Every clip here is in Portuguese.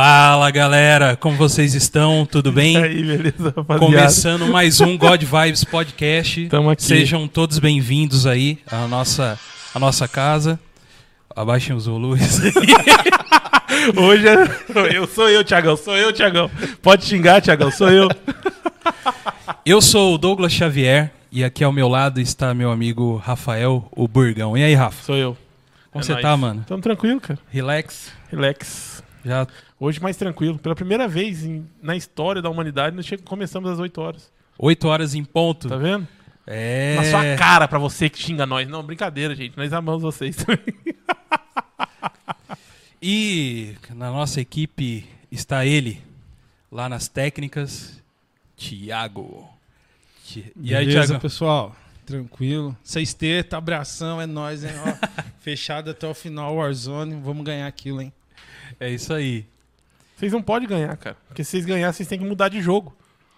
Fala galera, como vocês estão? Tudo bem? E aí, beleza, rapaziada? Começando mais um God Vibes Podcast. Tamo aqui. Sejam todos bem-vindos aí à nossa, à nossa casa. Abaixem os volumes. Hoje é... eu sou eu, Tiagão, sou eu, Tiagão. Pode xingar, Tiagão, sou eu. Eu sou o Douglas Xavier e aqui ao meu lado está meu amigo Rafael, o Burgão. E aí, Rafa? Sou eu. Como É você nóis. tá, mano? Tamo tranquilo, cara. Relax? Relax. Já Hoje mais tranquilo. Pela primeira vez em- na história da humanidade, nós começamos às 8 horas. 8 horas em ponto. Tá vendo? É. Na sua cara pra você que xinga nós. Não, brincadeira, gente. Nós amamos vocês também. E na nossa equipe está ele, lá nas técnicas, Tiago. Ti- E aí, Beleza, Tiago? pessoal? Tranquilo. Sexteta, abração, é nóis, hein? Ó, fechado até o final, Warzone. Vamos ganhar aquilo, hein? É isso aí. Vocês não podem ganhar, cara. Porque se vocês ganharem, vocês têm que mudar de jogo.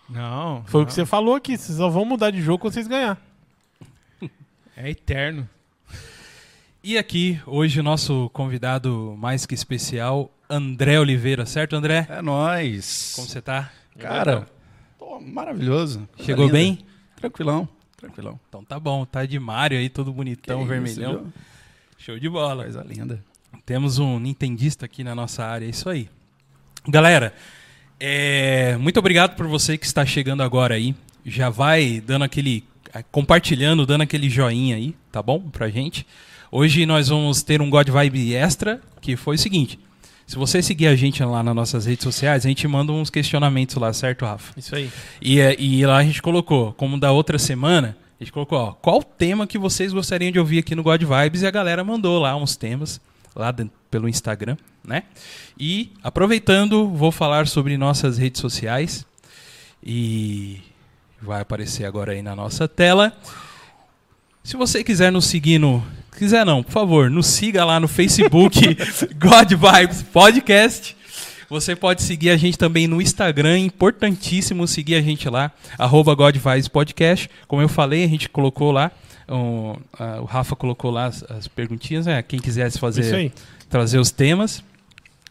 Não. Foi o não. que você falou aqui. Vocês só vão mudar de jogo quando vocês ganhar. É eterno. E aqui, hoje, o nosso convidado mais que especial, André Oliveira, certo, André? É nóis. Como você tá? Cara, pô, maravilhoso. Coisa Chegou linda. bem? Tranquilão, tranquilão. Então tá bom, tá de Mario aí, todo bonitão, Que vermelhão. isso? Show de bola. Coisa linda. Temos um nintendista aqui na nossa área, é isso aí. Galera, é, muito obrigado por você que está chegando agora aí. Já vai dando aquele. compartilhando, dando aquele joinha aí, tá bom? Pra gente. Hoje nós vamos ter um God Vibe extra, que foi o seguinte. Se você seguir a gente lá nas nossas redes sociais, a gente manda uns questionamentos lá, certo, Rafa? Isso aí. E, é, e lá a gente colocou, como da outra semana, a gente colocou, ó, qual tema que vocês gostariam de ouvir aqui no God Vibes? E a galera mandou lá uns temas, lá dentro- pelo Instagram, né? E, aproveitando, vou falar sobre nossas redes sociais. E vai aparecer agora aí na nossa tela. Se você quiser nos seguir no... Quiser não, por favor, nos siga lá no Facebook God Vibes Podcast. Você pode seguir a gente também no Instagram, importantíssimo seguir a gente lá, arroba Podcast. Como eu falei, a gente colocou lá, um, ah, o Rafa colocou lá as, as perguntinhas, né? Quem quisesse fazer trazer os temas.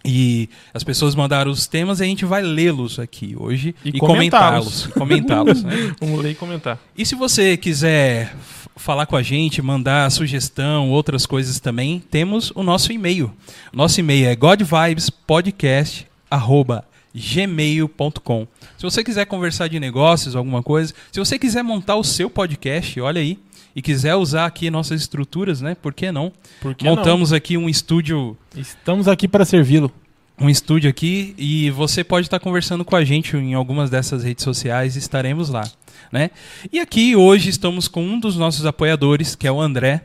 E as pessoas mandaram os temas e a gente vai lê-los aqui hoje E e, comentá-los. comentá-los. comentá-los, né? Vamos ler e comentar. E se você quiser falar com a gente, mandar sugestão, outras coisas também, temos o nosso e-mail. Nosso e-mail é godvibespodcast@gmail.com. Se você quiser conversar de negócios, alguma coisa, se você quiser montar o seu podcast, olha aí, e quiser usar aqui nossas estruturas, né? Por que não? Por que Montamos aqui um estúdio não? Estamos aqui para servi-lo. um estúdio aqui e você pode estar conversando com a gente em algumas dessas redes sociais, estaremos lá, né? E aqui hoje estamos com um dos nossos apoiadores, que é o André.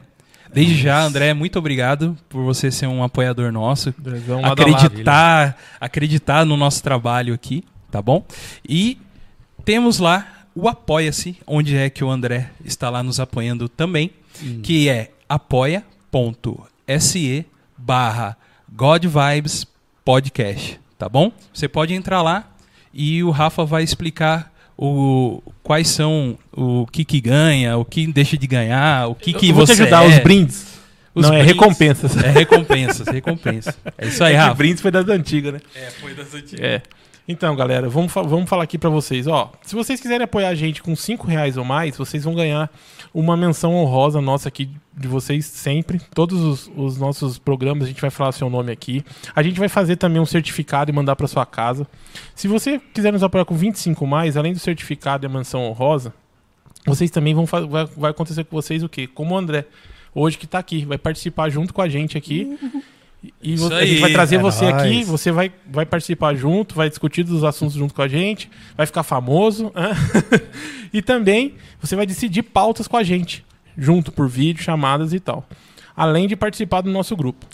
Desde já, André, muito obrigado por você ser um apoiador nosso, Dragão acreditar, acreditar no nosso trabalho aqui, tá bom? E temos lá o Apoia-se, onde é que o André está lá nos apoiando também, que é apoia.se barra God Vibes Podcast, tá bom? Você pode entrar lá e o Rafa vai explicar o, quais são o que que ganha, o que deixa de ganhar, o que que Eu vou você te ajudar, é. os brindes. Os não, é brindes. recompensas. É recompensas, recompensas. É isso aí, É que Rafa. brindes foi das antigas, né? É, foi das antigas. É. Então, galera, vamos, vamos falar aqui pra vocês. Ó, se vocês quiserem apoiar a gente com 5 reais ou mais, vocês vão ganhar uma menção honrosa nossa aqui de vocês sempre. Todos os, os nossos programas a gente vai falar seu nome aqui. A gente vai fazer também um certificado e mandar pra sua casa. Se você quiser nos apoiar com 25 mais, além do certificado e a menção honrosa, vocês também vão vai, vai acontecer com vocês o quê? Como o André, hoje que tá aqui, vai participar junto com a gente aqui. E Isso a gente vai aí, trazer é você aqui, você vai, vai participar junto, vai discutir dos assuntos junto com a gente, vai ficar famoso. hã? e também você vai decidir pautas com a gente, junto por vídeo, chamadas e tal. Além de participar do nosso grupo.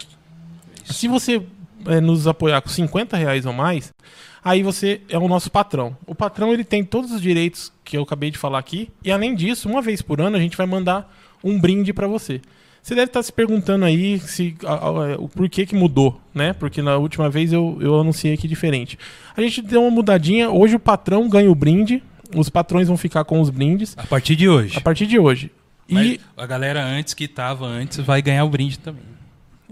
Se você eh, nos apoiar com 50 reais ou mais, aí você é o nosso patrão. O patrão ele tem todos os direitos que eu acabei de falar aqui, e além disso, uma vez por ano a gente vai mandar um brinde pra você. Você deve estar se perguntando aí se, a- a- o porquê que mudou, né? Porque na última vez eu, eu anunciei aqui diferente. A gente deu uma mudadinha. Hoje o patrão ganha o brinde. Os patrões vão ficar com os brindes A partir de hoje. a partir de hoje. E Mas a galera antes que tava antes vai ganhar o brinde também.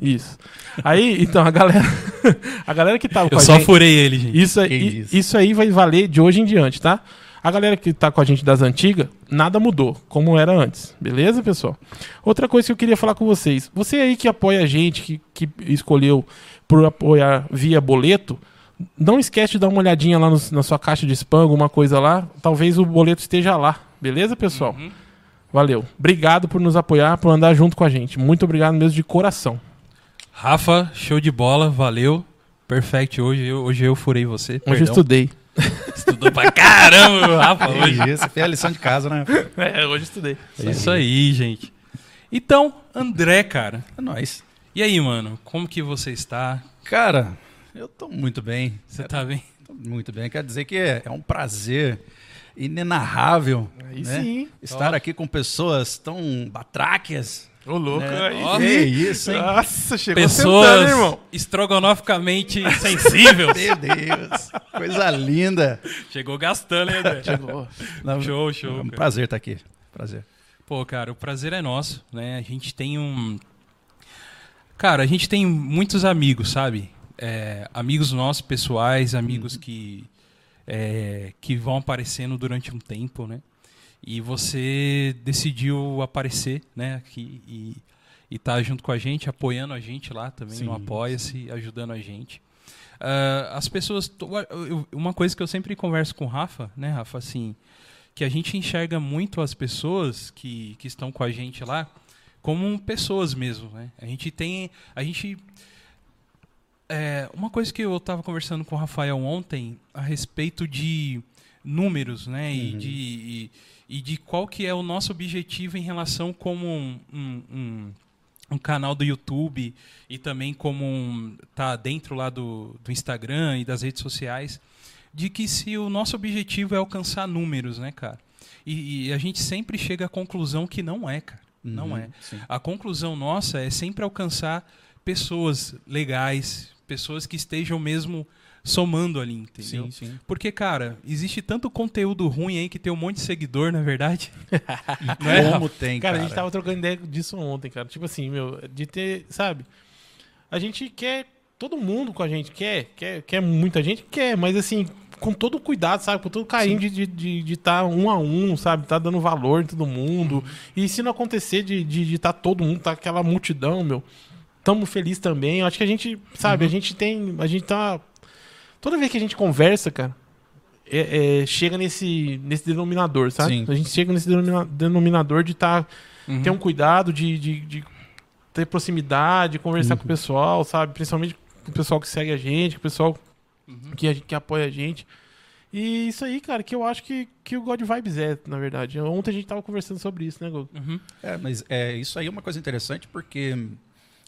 Isso. Aí, então, a galera. a galera que tava com Eu só gente. furei ele, gente. Isso, aí, isso aí vai valer de hoje em diante, tá? A galera que tá com a gente das antigas, nada mudou, como era antes. Beleza, pessoal? Outra coisa que eu queria falar com vocês. Você aí que apoia a gente, que, que escolheu por apoiar via boleto, não esquece de dar uma olhadinha lá no- na sua caixa de spam, alguma coisa lá. Talvez o boleto esteja lá. Beleza, pessoal? Uhum. Valeu. Obrigado por nos apoiar, por andar junto com a gente. Muito obrigado mesmo de coração. Rafa, show de bola, valeu. Perfect, hoje eu, hoje eu furei você. Hoje eu estudei. Estudou pra caramba, Rafa, hoje. Que isso, fez a lição de casa, né? É, hoje estudei. É isso aí, gente. Então, André, cara. É nóis. E aí, mano? Como que você está? Cara, eu tô muito bem. Você tá bem? Tô muito bem. Quer dizer que é, é um prazer inenarrável Aí né? sim. estar aqui com pessoas tão batráquias. Ô, louco. né? Aí sim. Que isso, hein? Nossa, chegou Pessoas sentando, irmão. estrogonoficamente sensíveis. Meu Deus, coisa linda. Chegou gastando, hein, André? Chegou. Não, Show, é show. um cara. prazer estar aqui. Prazer. Pô, cara, o prazer é nosso, né? A gente tem um. Cara, a gente tem muitos amigos, sabe? É, amigos nossos pessoais, amigos que, é, que vão aparecendo durante um tempo, né? E você decidiu aparecer, né? Aqui e, e tá junto com a gente, apoiando a gente lá também Sim, no Apoia-se, ajudando a gente. Ah, as pessoas. Uma coisa que eu sempre converso com o Rafa, né, Rafa, assim, que a gente enxerga muito as pessoas que, que estão com a gente lá como pessoas mesmo, né? A gente tem. A gente. É, uma coisa que eu estava conversando com o Rafael ontem a respeito de números, né? E, Uhum. de, e, e de qual que é o nosso objetivo em relação como um, um, um, um canal do YouTube e também como um, tá dentro lá do, do Instagram e das redes sociais, de que se o nosso objetivo é alcançar números, né, cara? E, e a gente sempre chega à conclusão que não é, cara. Não Uhum, é. sim. A conclusão nossa é sempre alcançar pessoas legais, pessoas que estejam mesmo somando ali, entendeu? Sim, sim. Porque, cara, existe tanto conteúdo ruim aí que tem um monte de seguidor, na verdade. Não é, Como tem, Cara, cara. a gente tava trocando ideia disso ontem, cara. Tipo assim, meu, de ter, sabe? A gente quer. Todo mundo com a gente quer, quer, quer muita gente, quer, mas assim, com todo cuidado, sabe? Com todo carinho de estar de, de, tá um a um, sabe? Tá dando valor em todo mundo. Uhum. E se não acontecer de estar de, de tá todo mundo, tá aquela multidão, meu, tamo feliz também. Eu acho que a gente, sabe, Uhum. a gente tem. A gente tá. Toda vez que a gente conversa, cara, é- é, chega nesse, nesse denominador, sabe? Sim. A gente chega nesse denomina- denominador de estar Uhum. ter um cuidado de, de, de ter proximidade, conversar Uhum. com o pessoal, sabe? Principalmente com o pessoal que segue a gente, com o pessoal Uhum. que, a- que apoia a gente. E isso aí, cara, que eu acho que, que o God Vibes é, na verdade. Ontem a gente tava conversando sobre isso, né, God? Uhum. É, mas é, isso aí é uma coisa interessante porque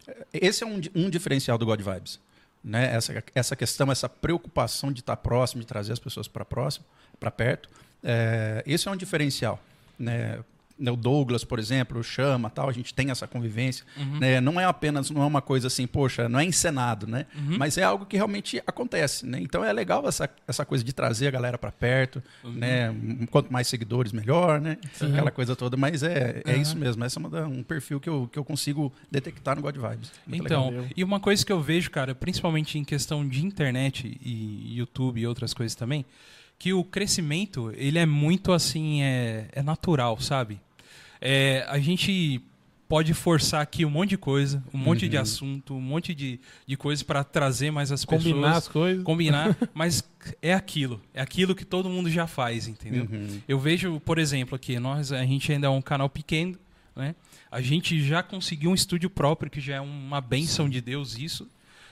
é, esse é um, um diferencial do God Vibes. Né? Essa, essa questão, essa preocupação de estar próximo, de trazer as pessoas para próximo, para perto. É, esse é um diferencial. Né? O Douglas, por exemplo, chama, tal, a gente tem essa convivência. Uhum. né? Não é apenas não é uma coisa assim, poxa, não é encenado, né? Uhum. Mas é algo que realmente acontece, né? Então é legal essa, essa coisa de trazer a galera para perto, Uhum. né? Quanto mais seguidores, melhor, né? Aquela coisa toda. Mas é, é Uhum. isso mesmo. Esse é uma um perfil que eu, que eu consigo detectar no God Vibes. Muito Então, legal. e uma coisa que eu vejo, cara, principalmente em questão de internet e YouTube e outras coisas também, que o crescimento, ele é muito assim, é, é natural, sabe? É, a gente pode forçar aqui um monte de coisa, um monte de Uhum. assunto, um monte de, de coisa para trazer mais as pessoas. Combinar as coisas. combinar, mas é aquilo, é aquilo que todo mundo já faz, entendeu? Uhum. Eu vejo, por exemplo, aqui, nós, a gente ainda é um canal pequeno, né? A gente já conseguiu um estúdio próprio, que já é uma benção de Deus isso.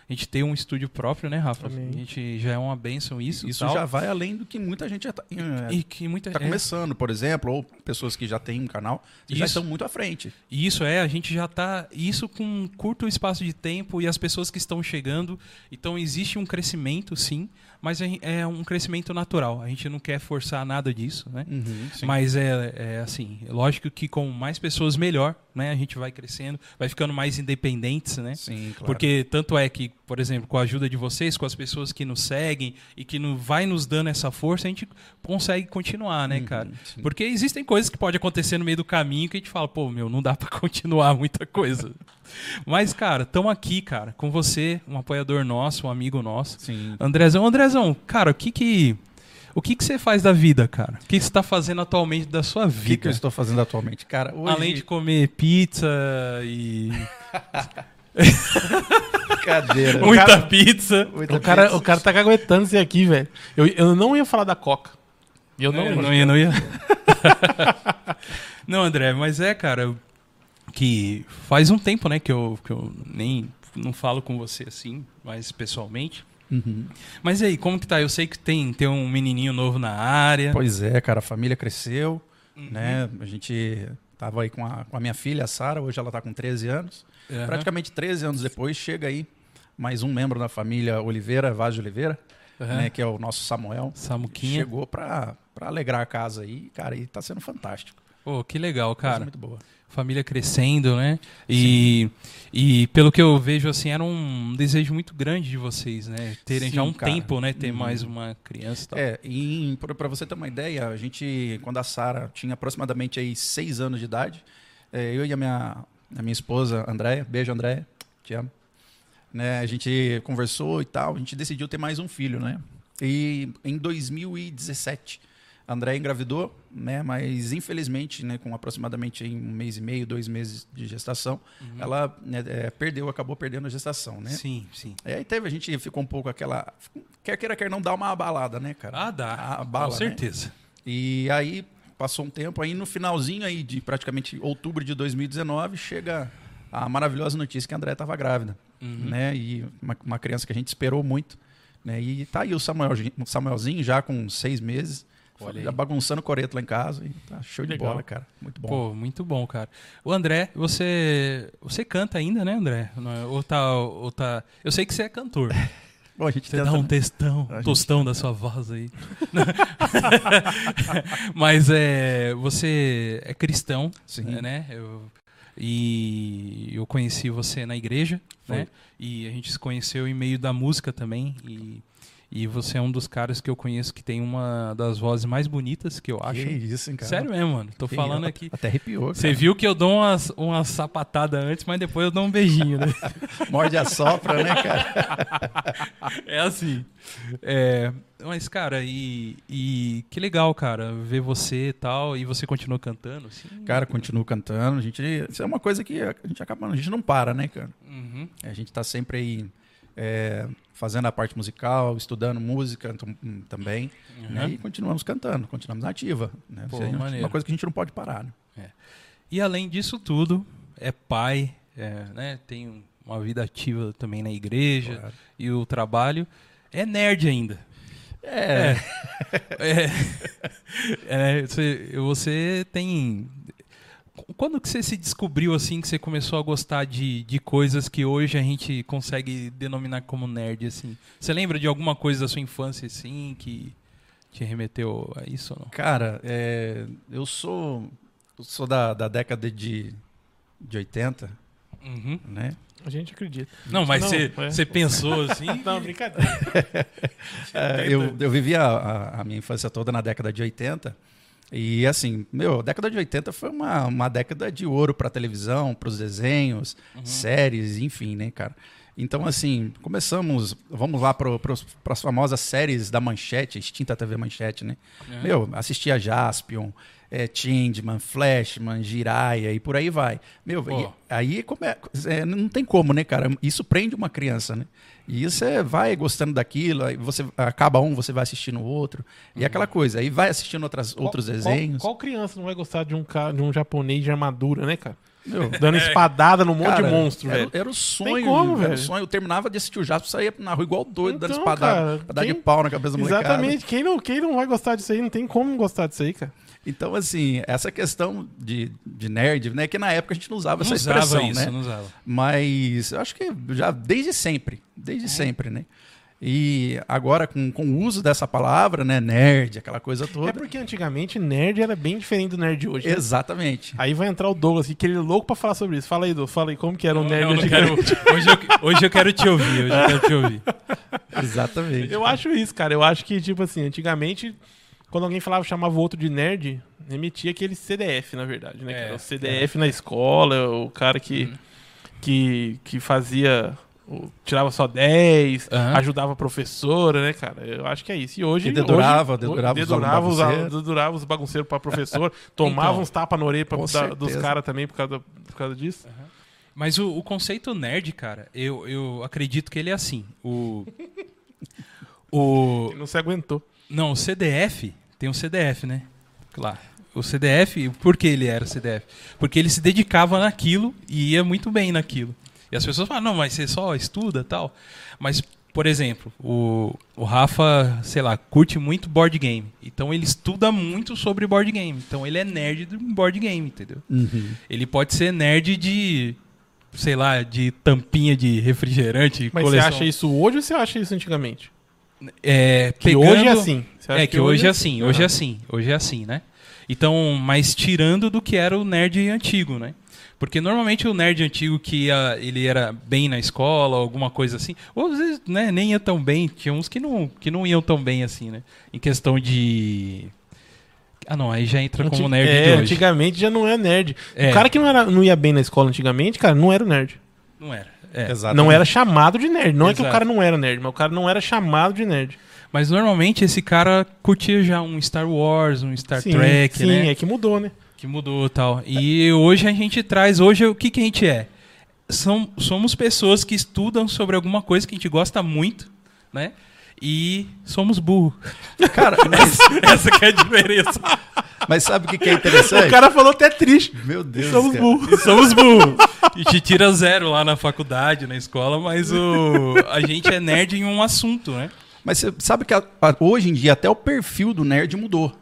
A gente tem um estúdio próprio, né, Rafa? Amém. A gente já é uma benção isso. Isso tal. já vai além do que muita gente já está E que muita tá é, começando, por exemplo, ou pessoas que já têm um canal, já estão muito à frente. E isso é, a gente já tá. Isso com um curto espaço de tempo e as pessoas que estão chegando. Então existe um crescimento, sim, mas é é um crescimento natural. A gente não quer forçar nada disso, né? Sim. Mas é, é assim, é lógico que com mais pessoas melhor, né? A gente vai crescendo, vai ficando mais independentes, né? Sim, claro. Porque tanto é que por exemplo, com a ajuda de vocês, com as pessoas que nos seguem e que no, vai nos dando essa força, a gente consegue continuar, né, cara? sim. Porque existem coisas que podem acontecer no meio do caminho que a gente fala, pô, meu, não dá pra continuar muita coisa. Mas, cara, estamos aqui, cara, com você, um apoiador nosso, um amigo nosso. Sim. Andrezão, Andrezão, cara, o que que. O que, que você faz da vida, cara? O que, você está fazendo atualmente da sua O que, que vida? eu estou fazendo atualmente? Cara, hoje... Além de comer pizza e. Brincadeira. muita cara- pizza. Muita O cara, pizza. o cara tá caguetando isso aqui, velho. Eu, eu não ia falar da Coca. Eu não, não, não ia, não ia. não, André, mas é, cara, que faz um tempo, né, que eu, que eu nem não falo com você assim, mais pessoalmente. Uhum. Mas e aí, como que tá? Eu sei que tem, tem um menininho novo na área. Pois é, cara, a família cresceu, Uhum. né? A gente tava aí com a, com a minha filha, a Sara, hoje ela tá com 13 anos. Aham. Praticamente 13 anos depois, chega aí mais um membro da família Oliveira, Vaz de Oliveira, Aham. né? Que é o nosso Samuel. Samuquinha. Chegou pra, pra alegrar a casa aí, cara, e tá sendo fantástico. Pô, que legal, Coisa cara. muito boa. família crescendo, né? E, e pelo que eu vejo, assim, era um desejo muito grande de vocês, né? Terem Sim, já um cara. tempo, né? Ter Uhum. mais uma criança e tal. É, e pra pra você ter uma ideia, a gente, quando a Sara tinha aproximadamente aí seis anos de idade, é, eu e a minha, a minha esposa, Andréia, beijo Andréia, te amo, né, a gente conversou e tal, a gente decidiu ter mais um filho, né? E em 2017, a Andréia engravidou, né, mas infelizmente, né, com aproximadamente um mês e meio, dois meses de gestação, ela né, é, perdeu, acabou perdendo a gestação, né? Sim, sim. E aí teve, a gente ficou um pouco aquela. Quer queira, quer não, dá uma abalada, né, cara? Ah, dá. A bala, com né? certeza. E aí passou um tempo, aí no finalzinho aí de praticamente outubro de 2019, chega a maravilhosa notícia que a André estava grávida, Uhum. né? E uma, uma criança que a gente esperou muito, né? E tá aí o Samuel, o Samuelzinho já com seis meses, já bagunçando coreto lá em casa e tá show de Legal. bola, cara. Muito bom. Pô, muito bom, cara. O André, você você canta ainda, né, André? É? Ou tá, ou tá... Eu sei que você é cantor. Bom, a gente Você tenta- dá um textão, A gente- tostão da sua voz aí. Mas é, você é cristão, Sim. né? Eu, e eu conheci você na igreja, Foi. né? E a gente se conheceu em meio da música também. E, e você é um dos caras que eu conheço que tem uma das vozes mais bonitas que eu acho. Que isso, hein, cara. Sério mesmo, mano. Tô Que falando isso, aqui. Até arrepiou, Você viu que eu dou umas, uma sapatada antes, mas depois eu dou um beijinho, né? Morde a sopra, né, cara? É assim. É, mas, cara, e, e que legal, cara, ver você e tal, e você continua cantando, assim. Cara, continuo cantando. A gente, isso é uma coisa que a gente acaba, a gente não para, né, cara? Uhum. A gente tá sempre aí é, fazendo a parte musical, estudando música hum, também, né? Uhum. E continuamos cantando, continuamos na ativa. Né? Pô, é uma coisa que a gente não pode parar, né? E além disso tudo, é pai, é, né? Tem uma vida ativa também na igreja Claro. e o trabalho. É nerd ainda. É, É, é, você, você tem. Quando que você se descobriu assim que você começou a gostar de, de coisas que hoje a gente consegue denominar como nerd assim? Você lembra de alguma coisa da sua infância assim que te remeteu a isso ou não? cara, é, eu sou, eu sou da, da década de, de 80, Uhum. né? A gente acredita. Não, mas você, é. você pensou assim? Não, brincadeira. É, eu, eu vivi a, a- a minha infância toda na década de 80. E assim, meu, a década de 80 foi uma, uma década de ouro para televisão, para os desenhos, séries, enfim, né, cara? Então, assim, começamos, vamos lá para as famosas séries da Manchete, extinta TV Manchete, né? É. Meu, assistia Jaspion, é, Changeman, Flashman, Jiraiya e por aí vai. Meu, e- aí é, não tem como, né, cara? Isso prende uma criança, né? E você vai gostando daquilo, aí você acaba um, você vai assistindo o outro. E aquela coisa, aí vai assistindo outras, outros Qual- desenhos. Qual, qual criança não vai gostar de um, de um japonês de armadura, né, cara? Meu, Dando espadada num monte cara, de monstro, era, velho. Era o sonho, como, era o velho. sonho. Eu terminava de assistir o Jasper, saía na rua igual doido, dando Então, espadada, cara, pra dar de quem- pau na cabeça da molecada. Exatamente. Quem não, quem não vai gostar disso aí, não tem como gostar disso aí, cara. Então, assim, essa questão de, de nerd, né? Que na época a gente não usava Não essa expressão, usava isso, né? não usava. Mas eu acho que já desde sempre, desde Uhum. sempre, né? E agora, com, com o uso dessa palavra, né, nerd, aquela coisa É toda. porque antigamente nerd era bem diferente do nerd de hoje. né? Exatamente. Aí vai entrar o Douglas que ele é louco pra falar sobre isso. Fala aí, Douglas, fala aí como que era o Não, nerd não, não antigamente. quero- hoje, eu, hoje eu quero te ouvir. Hoje eu quero te ouvir. Exatamente. Eu acho isso, cara. Eu acho que, tipo assim, antigamente, quando alguém falava, chamava o outro de nerd, remetia aquele CDF, na verdade, né? É, cara? o CDF na escola, o cara que, que, que fazia. tirava só 10, Aham. ajudava a professora, né, cara? Eu acho que é isso. E hoje. Que dedurava, hoje, dedurava os dedurava os, bagunceiros. dedurava os bagunceiros pra professor, tomava Então, uns tapas na orelha pra, da- dos caras também por causa, por causa disso. Mas o, o conceito nerd, cara, eu, eu acredito que ele é assim. O. O. Ele não se aguentou. Não, o CDF. Tem um CDF, né? Claro. O CDF, por que ele era CDF? Porque ele se dedicava naquilo e ia muito bem naquilo. E as pessoas falam, não, mas você só estuda tal. Mas, por exemplo, o, o Rafa, sei lá, curte muito board game. Então ele estuda muito sobre board game. Então ele é nerd do board game, entendeu? Uhum. Ele pode ser nerd de, sei lá, de tampinha de refrigerante. Mas coleção. você acha isso hoje ou você acha isso antigamente? É, Que pegando... hoje é assim. É que, hoje é assim? assim, hoje é assim, hoje é assim, né? Então, mas tirando do que era o nerd antigo, né? Porque normalmente o nerd antigo que ia, ele era bem na escola, alguma coisa assim, ou às vezes né, nem ia tão bem, tinha uns que não, que não iam tão bem assim, né? Em questão de. Ah não, aí já entra como Anti- nerd é, de hoje. antigamente já não é nerd. É. O cara que não, era, não ia bem na escola antigamente, cara, não era nerd. Não era. É. Não era chamado de nerd. Não é que o Exato. cara não era nerd, mas o cara não era chamado de nerd. Mas normalmente esse cara curtia já um Star Wars, um Star sim, Trek, sim, né? é que mudou, né? Que mudou e tal. E hoje a gente traz, hoje o que, que a gente é? Somos pessoas que estudam sobre alguma coisa que a gente gosta muito, né? E somos burros. Cara, mas, Essa que é a diferença. mas sabe o que, que é interessante? O cara falou até triste. Meu Deus, Somos cara. burros. E somos burros. E te tira zero lá na faculdade, na escola, mas o, a gente é nerd em um assunto, né? Mas você sabe que a- a- hoje em dia até o perfil do nerd mudou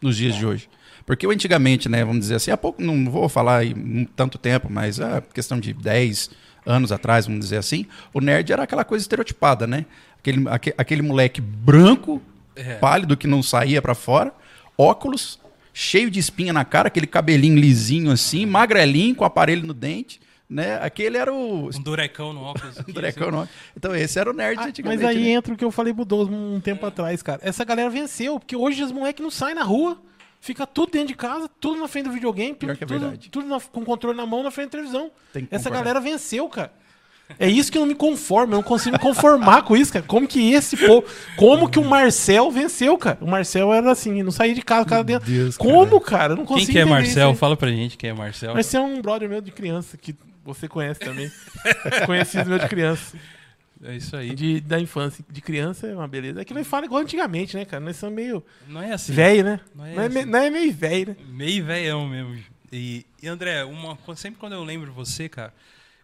nos dias de hoje. Porque antigamente, né, vamos dizer assim, há pouco, não vou falar aí tanto tempo, mas a questão de 10 anos atrás, vamos dizer assim, o nerd era aquela coisa estereotipada, né? Aquele, aque- aquele moleque branco, É. pálido, que não saía pra fora, óculos, cheio de espinha na cara, aquele cabelinho lisinho assim, magrelinho, com aparelho no dente, né? Aquele era o... Um durecão no óculos. aqui, Durecão, assim. não. Então esse era o nerd Ah, antigamente. mas aí né? entra o que eu falei pro Douglas um tempo atrás, cara. Essa galera venceu, porque hoje os moleques não saem na rua. Fica tudo dentro de casa, tudo na frente do videogame, tudo, é tudo- verdade. tudo na- com controle na mão na frente da televisão. Essa galera venceu, cara. É isso que eu não me conformo, eu não consigo me conformar com isso, cara. Como que esse povo. Como que o Marcel venceu, cara? O Marcel era assim, não saía de casa, o cara dentro. Deus, Como, cara? Eu não consigo Quem que é Marcel? Fala pra gente quem é Marcel. Marcel é um brother meu de criança, que você conhece também. Conhecido meu de criança. É isso aí. De, da infância. De criança é uma beleza. É que nós fala igual antigamente, né, cara? Nós somos meio Não é assim. velho, né? Não é Não é, me- assim. não é meio velho, né? Meio velhão mesmo. E, e, André, uma, sempre quando eu lembro você, cara,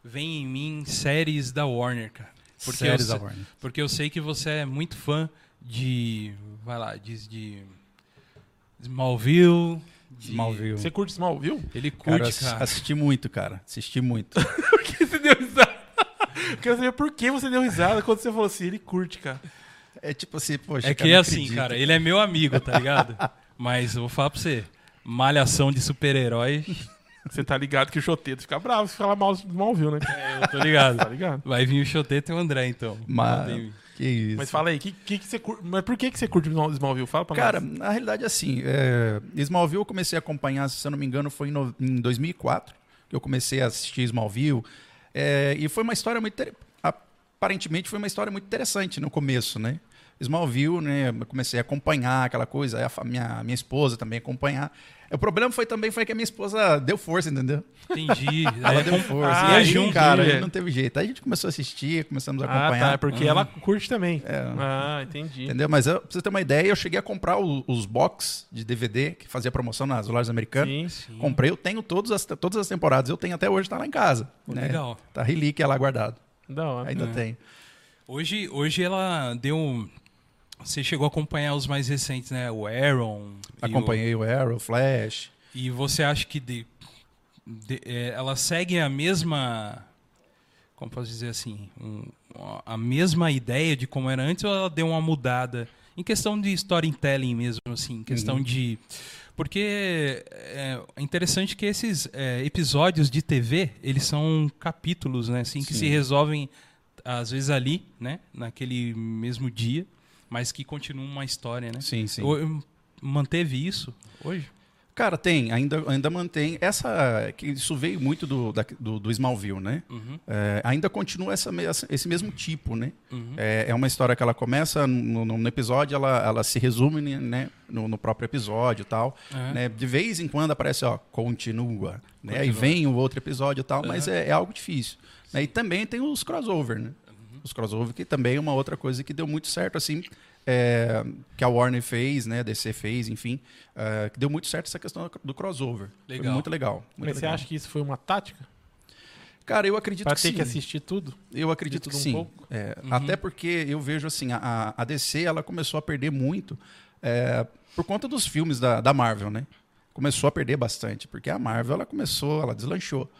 vem em mim séries da Warner, cara. Porque Séries eu, da Warner. Porque eu sei que você é muito fã de. Vai lá, diz de. Smallville. de- Smallville. Você curte Smallville? Ele Cara, curte, ass- cara. assisti muito, cara. Assisti muito. Por que você deu risada? Eu Quero saber por que você deu risada quando você falou assim, ele curte, cara. É tipo assim, poxa, É cara, que é não assim, acredito. cara, ele é meu amigo, tá ligado? Mas eu vou falar pra você. Malhação de super-herói, Você tá ligado que o Choteto fica bravo se falar mal do Smallville, né? eu tô ligado. Tá ligado? Vai vir o Choteta e o André, então. Mas, que isso. Mas fala aí, que, que, que você curte, mas por que, que você curte Smallville? Fala pra Cara, nós. na realidade, assim, é, Smallville eu comecei a acompanhar, se eu não me engano, foi em, no- em 2004 que eu comecei a assistir Smallville. É, e foi uma história muito. Aparentemente foi uma história muito interessante no começo, né? Smallville, né? Eu comecei a acompanhar aquela coisa, aí a minha, minha esposa também acompanhar. O problema foi também foi que a minha esposa deu força, entendeu? Entendi. Ela É, deu força. ah, e aí, junto, cara, né? aí não teve jeito. Aí a gente começou a assistir, começamos a Ah, acompanhar. tá. É porque ela curte também. É. Ah, entendi. Entendeu? Mas eu, pra você ter uma ideia, eu cheguei a comprar o- os box de DVD que fazia promoção nas lojas americanas. Sim. sim. Comprei, eu tenho todas as, todas as temporadas. Eu tenho até hoje, tá lá em casa. né? Legal. Tá relíquia lá guardado. Da hora. Ainda É. tem. Hoje, hoje ela deu. Você chegou a acompanhar os mais recentes, né? O Aaron. o- Acompanhei o Arrow, Flash. E você acha que de- de- é, ela segue a mesma. Como posso dizer assim? um- a mesma ideia de como era antes ou ela deu uma mudada em questão de storytelling mesmo, assim, em questão Uhum. de porque é interessante que esses é, episódios de TV eles são capítulos, né, assim, que Sim. se resolvem às vezes ali, né, naquele mesmo dia, mas que continuam uma história, né? Sim, sim. O- Manteve isso hoje? Cara, tem, ainda, ainda mantém. Essa. que Isso veio muito do, da- do, do Smallville, né? Uhum, É, ainda continua essa, esse mesmo tipo, né? uhum. É, é uma história que ela começa no, no- episódio, ela, ela se resume né, no, no próprio episódio e tal. É. né? De vez em quando aparece, ó, continua. Né? Aí Continua. vem o outro episódio e tal, mas é, é algo difícil. né? E também tem os crossover, né? Uhum. Os crossover, que também é uma outra coisa que deu muito certo, assim, é, que a Warner fez, né? A DC fez, enfim, é, que deu muito certo essa questão do crossover. Foi Legal. muito legal. Muito Mas você legal. acha que isso foi uma tática? Cara, eu acredito Pra que ter sim. que assistir tudo? Eu acredito tudo que um sim. pouco? É, Uhum. Até porque eu vejo assim, a, a DC ela começou a perder muito é, por conta dos filmes da, da Marvel, né? Começou a perder bastante, porque a Marvel ela começou, ela deslanchou.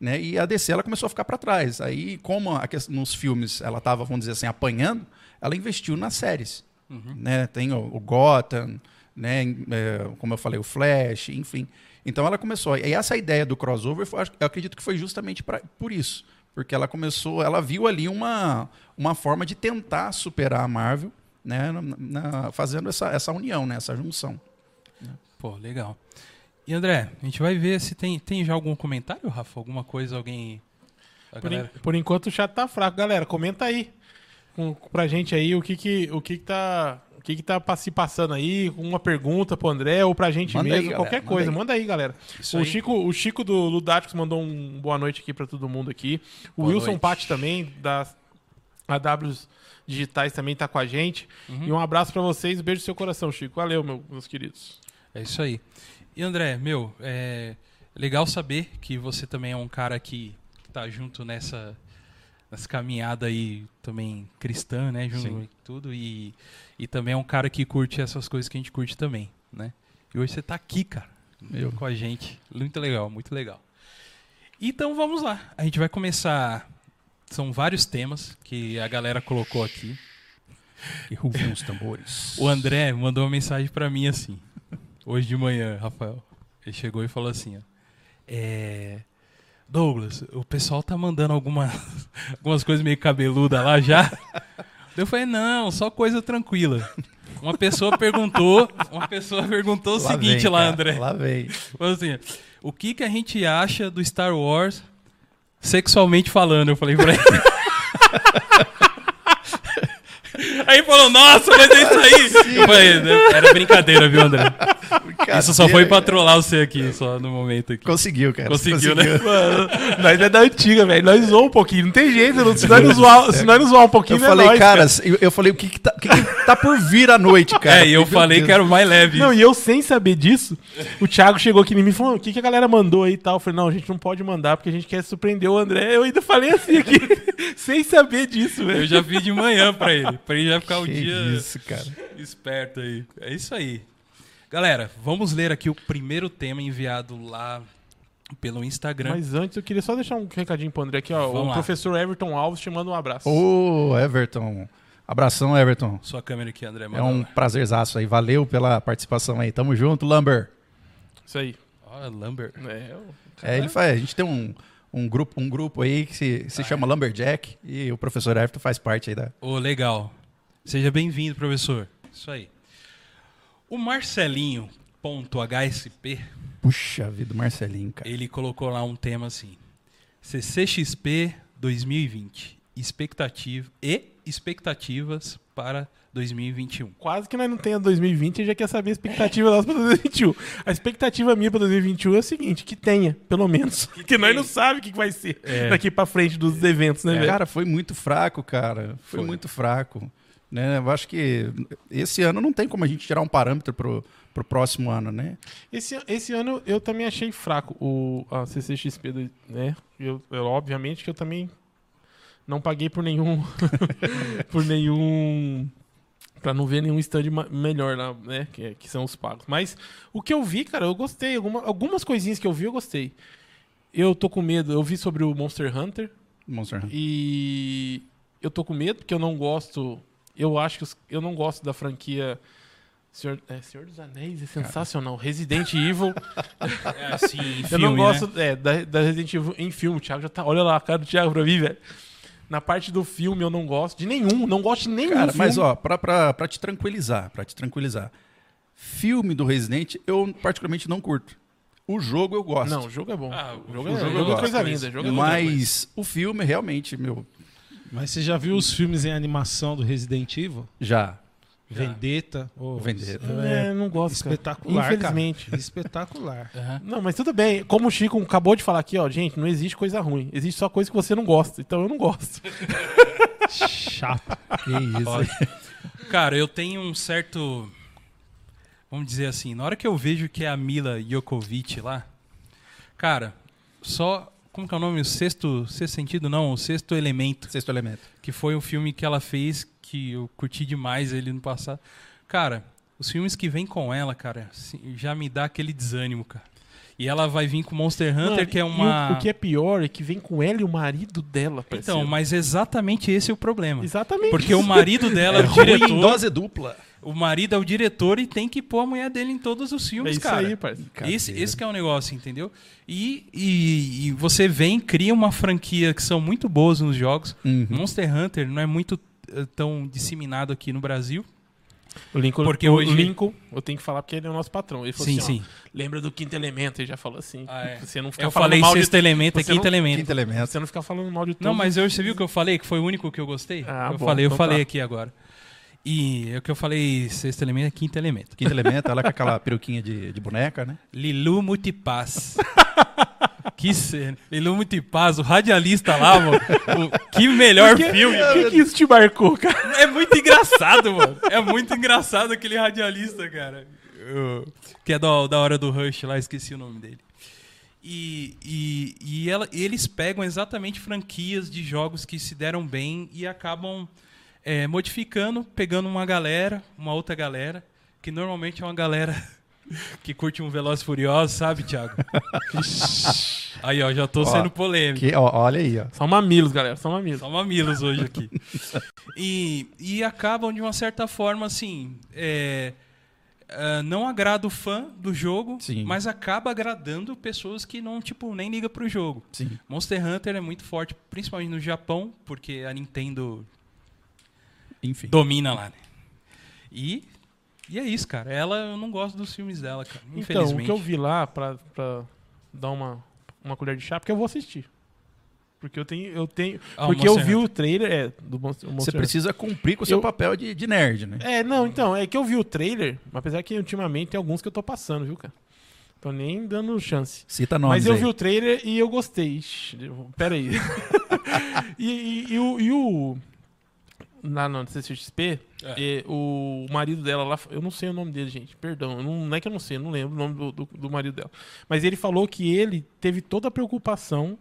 Né? E a DC ela começou a ficar para trás. Aí, como a nos filmes ela estava, vamos dizer assim, apanhando, ela investiu nas séries. Uhum. Né? Tem o, o Gotham, né? É, como eu falei, o Flash, enfim. Então ela começou. E essa ideia do crossover, foi- eu acredito que foi justamente pra, por isso. Porque ela começou, ela viu ali uma, uma forma de tentar superar a Marvel, né? na- na- fazendo essa, essa união, né? essa junção. Pô, legal. E André, a gente vai ver se tem, tem já algum comentário, Rafa? Alguma coisa, alguém. Por, galera... por enquanto o chat tá fraco. Galera, comenta aí com, pra gente aí o que que, o que, que tá. O que, que tá se passando aí? Uma pergunta pro André ou pra gente Manda aí, mesmo, galera, qualquer manda coisa. aí. Manda aí, galera. Isso O aí. Chico, o Chico do Ludáticos mandou um boa noite aqui pra todo mundo aqui. O Boa Wilson. Patti também, das AWs Digitais, também tá com a gente. Uhum. E um abraço pra vocês. Beijo no seu coração, Chico. Valeu, meu- meus queridos. É isso aí. E André, meu, é legal saber que você também é um cara que tá junto nessa, nessa caminhada aí também cristã, né? Junto Sim. e tudo. E, e também é um cara que curte essas coisas que a gente curte também, né? E hoje você tá aqui, cara, Eu. com a gente. Muito legal, muito legal. Então vamos lá. A gente vai começar. São vários temas que a galera colocou aqui. E os tambores. O André mandou uma mensagem pra mim assim, hoje de manhã, Rafael. Ele chegou e falou assim, ó, é, Douglas, o pessoal tá mandando alguma, algumas coisas meio cabeluda lá já. Eu falei, não, só coisa tranquila. Uma pessoa perguntou, uma pessoa perguntou o seguinte vem, lá, cara, André. Lá vem. Falou assim, o que que a gente acha do Star Wars sexualmente falando? Eu falei pra ele. Aí falou, nossa, mas é isso aí. Eu falei, era brincadeira, viu, André? Isso só foi pra trollar você aqui, só no momento aqui. Conseguiu, cara. Conseguiu, né? Mano, nós é da antiga, velho. Nós zoamos um pouquinho. Não tem jeito. não- Se nós não zoar, se nós não zoar um pouquinho, Eu é falei, nós, cara, eu, eu falei, o que que tá, o que que tá por vir à noite, cara? É, e eu Meu falei Deus. que era o mais leve. Não, e eu sem saber disso, o Thiago chegou aqui em mim e falou: o que, que a galera mandou aí e tal? Eu falei, não, a gente não pode mandar porque a gente quer surpreender o André. Eu ainda falei assim aqui, sem saber disso, Eu velho. já fiz de manhã pra ele. Pra ele já ficar o Que dia isso, cara. esperto aí. É isso aí. Galera, vamos ler aqui o primeiro tema enviado lá pelo Instagram. Mas antes eu queria só deixar um recadinho pro André aqui, ó. Vamos o lá. professor Everton Alves te manda um abraço. Ô, Everton. Abração, Everton. Sua câmera aqui, André. É manda um lá. prazerzaço aí. Valeu pela participação aí. Tamo junto, Lumber. Isso aí. Ó, Lambert. É, o- É, ele faz, a gente tem um, um, grupo, um grupo aí que se, se chama Lumberjack e o professor Everton faz parte aí da. Ô, legal. Seja bem-vindo, professor. Isso aí. O Marcelinho.hsp, Puxa vida, Marcelinho, cara. ele colocou lá um tema assim: CCXP 2020. Expectativa e expectativas para 2021. Quase que nós não temos 2020 e já quer saber a expectativa nossa pra 2021. A expectativa minha pra 2021 é o seguinte, que tenha, pelo menos. Porque nós não sabemos o que que vai ser É. daqui pra frente dos eventos, né, velho? Cara, foi muito fraco, cara. Foi, Foi. muito fraco. Né? Eu acho que esse ano não tem como a gente tirar um parâmetro pro, pro próximo ano, né? Esse, esse ano eu também achei fraco o a CCXP, né? Eu, eu, obviamente que eu também não paguei por nenhum por nenhum Pra não ver nenhum stand melhor lá, né? Que, que são os pagos. Mas o que eu vi, cara, eu gostei. Alguma- algumas coisinhas que eu vi, eu gostei. Eu tô com medo. Eu vi sobre o Monster Hunter Monster Hunter. e eu tô com medo, porque eu não gosto. Eu acho que os- eu não gosto da franquia. Senhor, é, Senhor dos Anéis é sensacional. Resident Evil. É assim, em eu filme, não né? gosto é, da, da Resident Evil em filme. O Thiago já tá. Olha lá a cara do Thiago pra mim, velho. Na parte do filme eu não gosto de nenhum. Não gosto de nenhum Cara, filme. mas ó, pra, pra, pra te tranquilizar, pra te tranquilizar. Filme do Resident, eu particularmente não curto. O jogo eu gosto. Não, o jogo é bom. Ah, o o jogo, jogo é, eu jogo é gosto, coisa mas- linda. Jogo é mas o filme realmente, meu, Mas você já viu os filmes em animação do Resident Evil? já. Vendetta. ô, Vendetta. É, não gosto. cara. Espetacular, Infelizmente. cara. Espetacular. Aham. Não, mas tudo bem. Como o Chico acabou de falar aqui, ó, gente, não existe coisa ruim. Existe só coisa que você não gosta. Então eu não gosto. Chato. Que isso. Cara, eu tenho um certo. Vamos dizer assim, na hora que eu vejo que é a Mila Jokovic lá, cara, só. Como que é o nome? O sexto, sexto sentido? Não, o sexto elemento. Sexto elemento. Que foi um filme que ela fez que eu curti demais ele no passado. Cara, os filmes que vem com ela, cara, já me dá aquele desânimo, cara. E ela vai vir com Monster Hunter, Mano, que é e o- uma. O, que é pior é que vem com ela e o marido dela, Então, parceiro. mas exatamente esse é o problema. Exatamente. Porque o marido dela é, o ruim em diretor. dose dupla. O marido é o diretor e tem que pôr a mulher dele em todos os é filmes, isso cara. aí, parceiro. Esse, esse que é o negócio, entendeu? E, e, e você vem, cria uma franquia que são muito boas nos jogos. Uhum. Monster Hunter não é muito eh, tão disseminado aqui no Brasil. O Lincoln, Porque o hoje- Lincoln, eu tenho que falar porque ele é o nosso patrão. Ele falou Sim, assim, ó, sim. lembra do quinto elemento, ele já falou assim. Ah, é. Você não fica Eu falando falei mal sexto de... elemento, é quinto não- elemento. Quinto elemento. Você não fica falando mal de tudo. Não, mas eu, você viu que eu falei que foi o único que eu gostei? Ah, eu bom, falei, eu então falei tá. aqui agora. E é o que eu falei, sexto elemento é quinto elemento. Quinto elemento, ela com aquela peruquinha de, de boneca, né? Lilu Multipass. que cena. Lilu Multipass, o radialista lá, mano. O- que melhor Que- filme. O que, que isso te marcou, cara? É muito engraçado, mano. É muito engraçado aquele radialista, cara. Que é da, da hora do Rush lá, esqueci o nome dele. E, e, e ela- eles pegam exatamente franquias de jogos que se deram bem e acabam é, modificando, pegando uma galera, uma outra galera, que normalmente é uma galera que curte um Veloz Furioso, sabe, Thiago? Aí, ó, já tô Ó, sendo polêmico. Que, ó, olha aí, ó. São mamilos, galera. São mamilos. Só mamilos hoje aqui. e, e acabam, de uma certa forma, assim. é, ah, não agrada o fã do jogo, Sim. mas acaba agradando pessoas que não, tipo, nem ligam pro jogo. Sim. Monster Hunter é muito forte, principalmente no Japão, porque a Nintendo Enfim. domina lá, né? E, e é isso, cara. Ela, eu não gosto dos filmes dela, cara. Então, o que eu vi lá, pra, pra dar uma, uma colher de chá, porque eu vou assistir. Porque eu tenho. Eu tenho Ah, o porque eu vi Hunter. o trailer. É, do Monster, Você precisa cumprir com o seu Eu- papel de, de nerd, né? É, não, então, é que eu vi o trailer, apesar que ultimamente tem alguns que eu tô passando, viu, cara? Tô nem dando chance. Cita nomes Mas eu aí. vi o trailer e eu gostei. Ixi, pera aí. e, e- e o. E o lá no CCXP, É. eh, o marido dela lá, eu não sei o nome dele, gente, perdão, não, não é que eu não sei, eu não lembro o nome do, do, do marido dela. Mas ele falou que ele teve toda a preocupação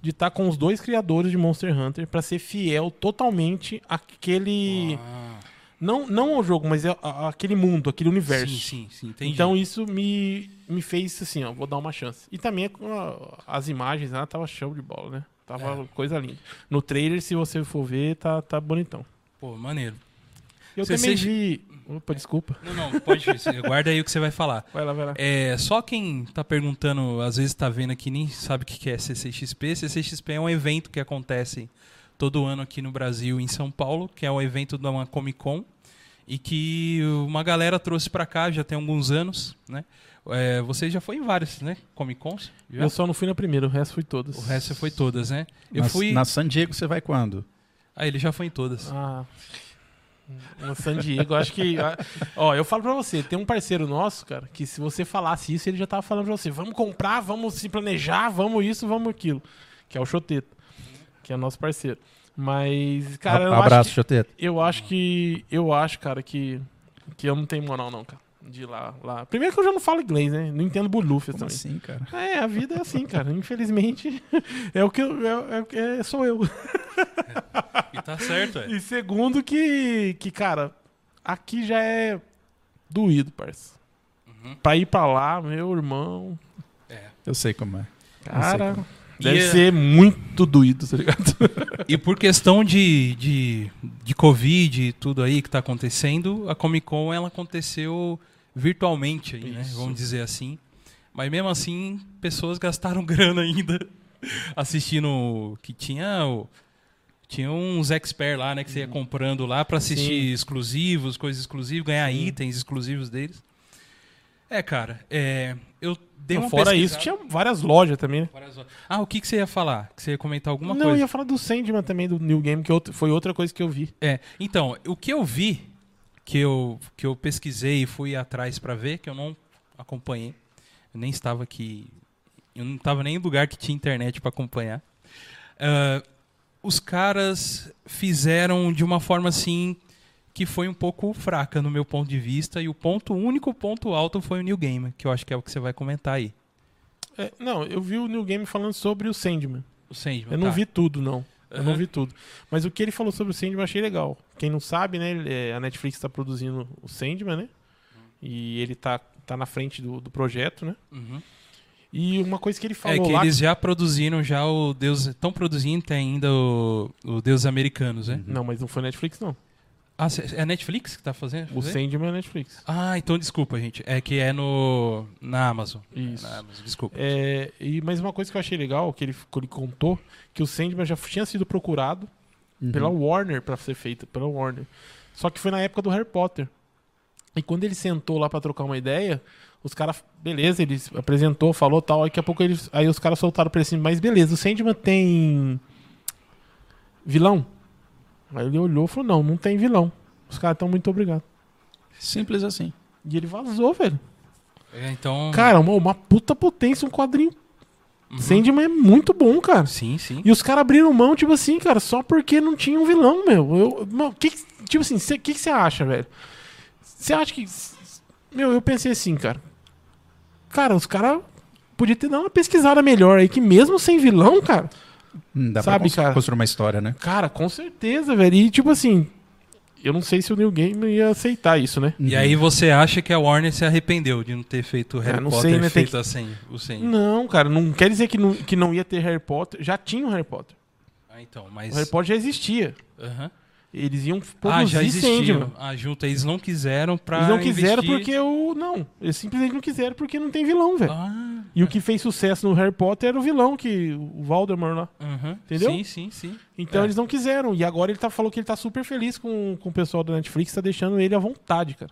de estar com os dois criadores de Monster Hunter pra ser fiel totalmente àquele. Ah, Não, não ao jogo, mas a- a- àquele mundo, aquele universo. sim, sim, sim. Entendi. Então isso me, me fez assim, ó, vou dar uma chance. E também ó, as imagens lá tava show de bola, né? Tava É. coisa linda. No trailer, se você for ver, tá, tá bonitão. Pô, maneiro. Eu Você- também você- vi. Opa, desculpa. Não, não, pode. guarda aí o que você vai falar. Vai lá, vai lá. É, só quem tá perguntando, às vezes tá vendo aqui nem sabe o que é CCXP. CCXP é um evento que acontece todo ano aqui no Brasil, em São Paulo, que é um evento de uma Comic Con e que uma galera trouxe pra cá já tem alguns anos, né? É, você já foi em vários, né? Comic Cons? Já? Eu só não fui na primeira, o resto fui todas. O resto você foi todas, né? Eu na, fui. na San Diego você vai quando? Ah, ele já foi em todas. Ah. No San Diego, acho que. Ó, eu falo pra você, tem um parceiro nosso, cara, que se você falasse isso, ele já tava falando pra você: vamos comprar, vamos se planejar, vamos isso, vamos aquilo. Que é o Choteto, que é nosso parceiro. Mas, cara, eu Um Abraço, acho que, Choteta. eu acho que. Eu acho, cara, que. Que eu não tenho moral, não, cara. De lá, lá. Primeiro que eu já não falo inglês, né? Não entendo bulufas Como também. assim, cara? É, a vida é assim, cara. Infelizmente, é o que eu. É, é- é- sou eu. E tá certo, é. E segundo que, que, cara, aqui já é doído, parça. Uhum. Pra ir pra lá, meu irmão, É. Eu sei como é. cara, Deve E, é- ser muito doído, tá ligado? E por questão de, de, de Covid e tudo aí que tá acontecendo, a Comic Con ela aconteceu virtualmente, aí, né? Isso. Vamos dizer assim. Mas mesmo assim, pessoas gastaram grana ainda assistindo. Que tinha. Tinha uns expert lá, né? Que você ia comprando lá pra assistir Sim. exclusivos, coisas exclusivas, ganhar Sim. itens exclusivos deles. É, cara, é, eu dei uma Fora isso, pesquisada- tinha várias lojas também, né? Ah, o que, que você ia falar? Que você ia comentar alguma Não, coisa? eu ia falar do Sandman também, do New Game, que outra- foi outra coisa que eu vi. É, então, o que eu vi, que eu, que eu pesquisei e fui atrás pra ver, que eu não acompanhei, eu nem estava aqui, eu não estava nem em lugar que tinha internet pra acompanhar. Ah, os caras fizeram de uma forma assim que foi um pouco fraca no meu ponto de vista e o ponto o único ponto alto foi o New Game, que eu acho que é o que você vai comentar aí. É, não, eu vi o New Game falando sobre o Sandman. O Sandman. Eu não tá. vi tudo, não. Eu não vi tudo. Mas o que ele falou sobre o Sandman eu achei legal. Quem não sabe, né? é, a Netflix está produzindo o Sandman, né? E ele tá, tá na frente do, do projeto, né? Uhum. E uma coisa que ele É falou que lá. eles já produziram já o Deus. Estão produzindo ainda o, o Deus Americanos, né? Não, mas não foi Netflix, não. Ah, é a Netflix que tá fazendo? O fazer? Sandman é Netflix. Ah, então desculpa, gente. É que é no. Na Amazon. Isso. É na Amazon, desculpa. É, e, mas uma coisa que eu achei legal, que ele, que ele contou, que o Sandman já tinha sido procurado Uhum. pela Warner pra ser feito, pela Warner. Só que foi na época do Harry Potter. E quando ele sentou lá pra trocar uma ideia, os caras, beleza, ele apresentou, falou tal, aí daqui a pouco eles, aí os caras soltaram pra ele assim, mas beleza, o Sandman tem vilão? Aí ele olhou e falou, não, não tem vilão. Os caras estão muito obrigado. Simples assim. E ele vazou, velho. É, então. Cara, uma, uma puta potência, um quadrinho. uhum. Sandman é muito bom, cara. Sim, sim. E os caras abriram mão, tipo assim, cara, só porque não tinha um vilão, meu. Eu, mano, que, tipo assim, o que você acha, velho? Você acha que. Meu, eu pensei assim, cara. Cara, os caras podiam ter dado uma pesquisada melhor aí, que mesmo sem vilão, cara. Hum, Dá Sabe, pra cara? construir uma história, né? Cara, com certeza, velho. E tipo assim, eu não sei se o New Game ia aceitar isso, né? E aí você acha que a Warner se arrependeu de não ter feito o Harry Ah, não Potter sei, né, feito assim, o Sandman? Não, cara, não quer dizer que não, que não ia ter Harry Potter. Já tinha o Harry Potter. Ah, então, O mas. Harry Potter já existia. Aham. Eles iam Ah, produzir já existia. Sandman. Ah, junto. Eles não quiseram pra. Eles não quiseram investir- porque o. Não, eles simplesmente não quiseram porque não tem vilão, velho. Ah, E o que fez sucesso no Harry Potter era o vilão, que o Voldemort lá. aham. Entendeu? Sim, sim, sim. Então É. eles não quiseram. E agora ele tá, falou que ele tá super feliz com, com o pessoal da Netflix, tá deixando ele à vontade, cara.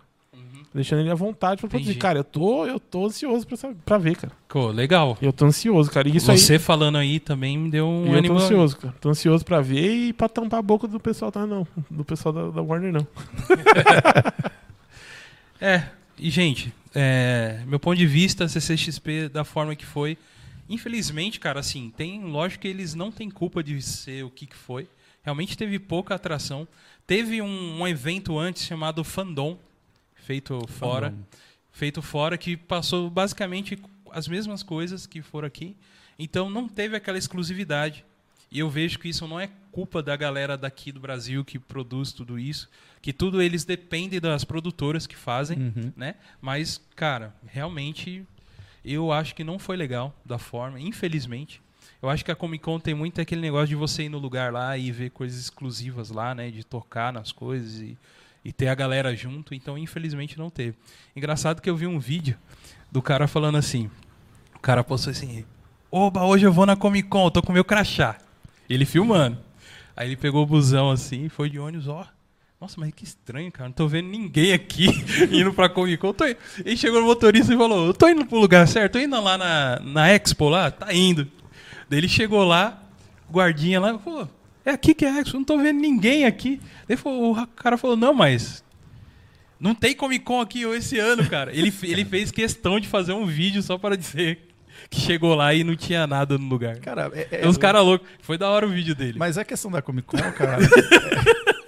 Deixando ele à vontade pra produzir. Entendi. Cara, eu tô, eu tô ansioso pra, saber- pra ver, cara. Pô, legal. Eu tô ansioso, cara. E isso Você aí. falando aí também me deu um eu tô ânimo. ansioso, cara. Tô ansioso pra ver e pra tampar a boca do pessoal, tá? Não. Do pessoal da, da Warner, não. É, e gente, é, meu ponto de vista, CCXP da forma que foi, infelizmente, cara, assim, tem, lógico que eles não têm culpa de ser o que, que foi. Realmente teve pouca atração. Teve um, um evento antes chamado Fandom, feito fora, Fandom. feito fora que passou basicamente as mesmas coisas que foram aqui. Então não teve aquela exclusividade. E eu vejo que isso não é culpa da galera daqui do Brasil que produz tudo isso, que tudo eles dependem das produtoras que fazem, Uhum. né? Mas, cara, realmente eu acho que não foi legal da forma, infelizmente. Eu acho que a Comic Con tem muito aquele negócio de você ir no lugar lá e ver coisas exclusivas lá, né? De tocar nas coisas e, e ter a galera junto. Então, infelizmente, não teve. Engraçado que eu vi um vídeo do cara falando assim. O cara postou assim: Oba, hoje eu vou na Comic Con, tô com meu crachá. Ele filmando. Aí ele pegou o busão assim, foi de ônibus, ó. Nossa, mas que estranho, cara. Não tô vendo ninguém aqui indo pra Comic Con. Tô. Ele chegou no motorista e falou: Eu tô indo pro lugar certo, tô indo lá na, na Expo lá, tá indo. Daí ele chegou lá, guardinha lá, falou: É aqui que é Expo, não tô vendo ninguém aqui. Daí o cara falou: Não, mas. Não tem Comic Con aqui esse ano, cara. Ele, ele fez questão de fazer um vídeo só para dizer que chegou lá e não tinha nada no lugar. Cara, é, é- É, Uns caras loucos. Foi da hora o vídeo dele. Mas a questão da Comic Con, cara.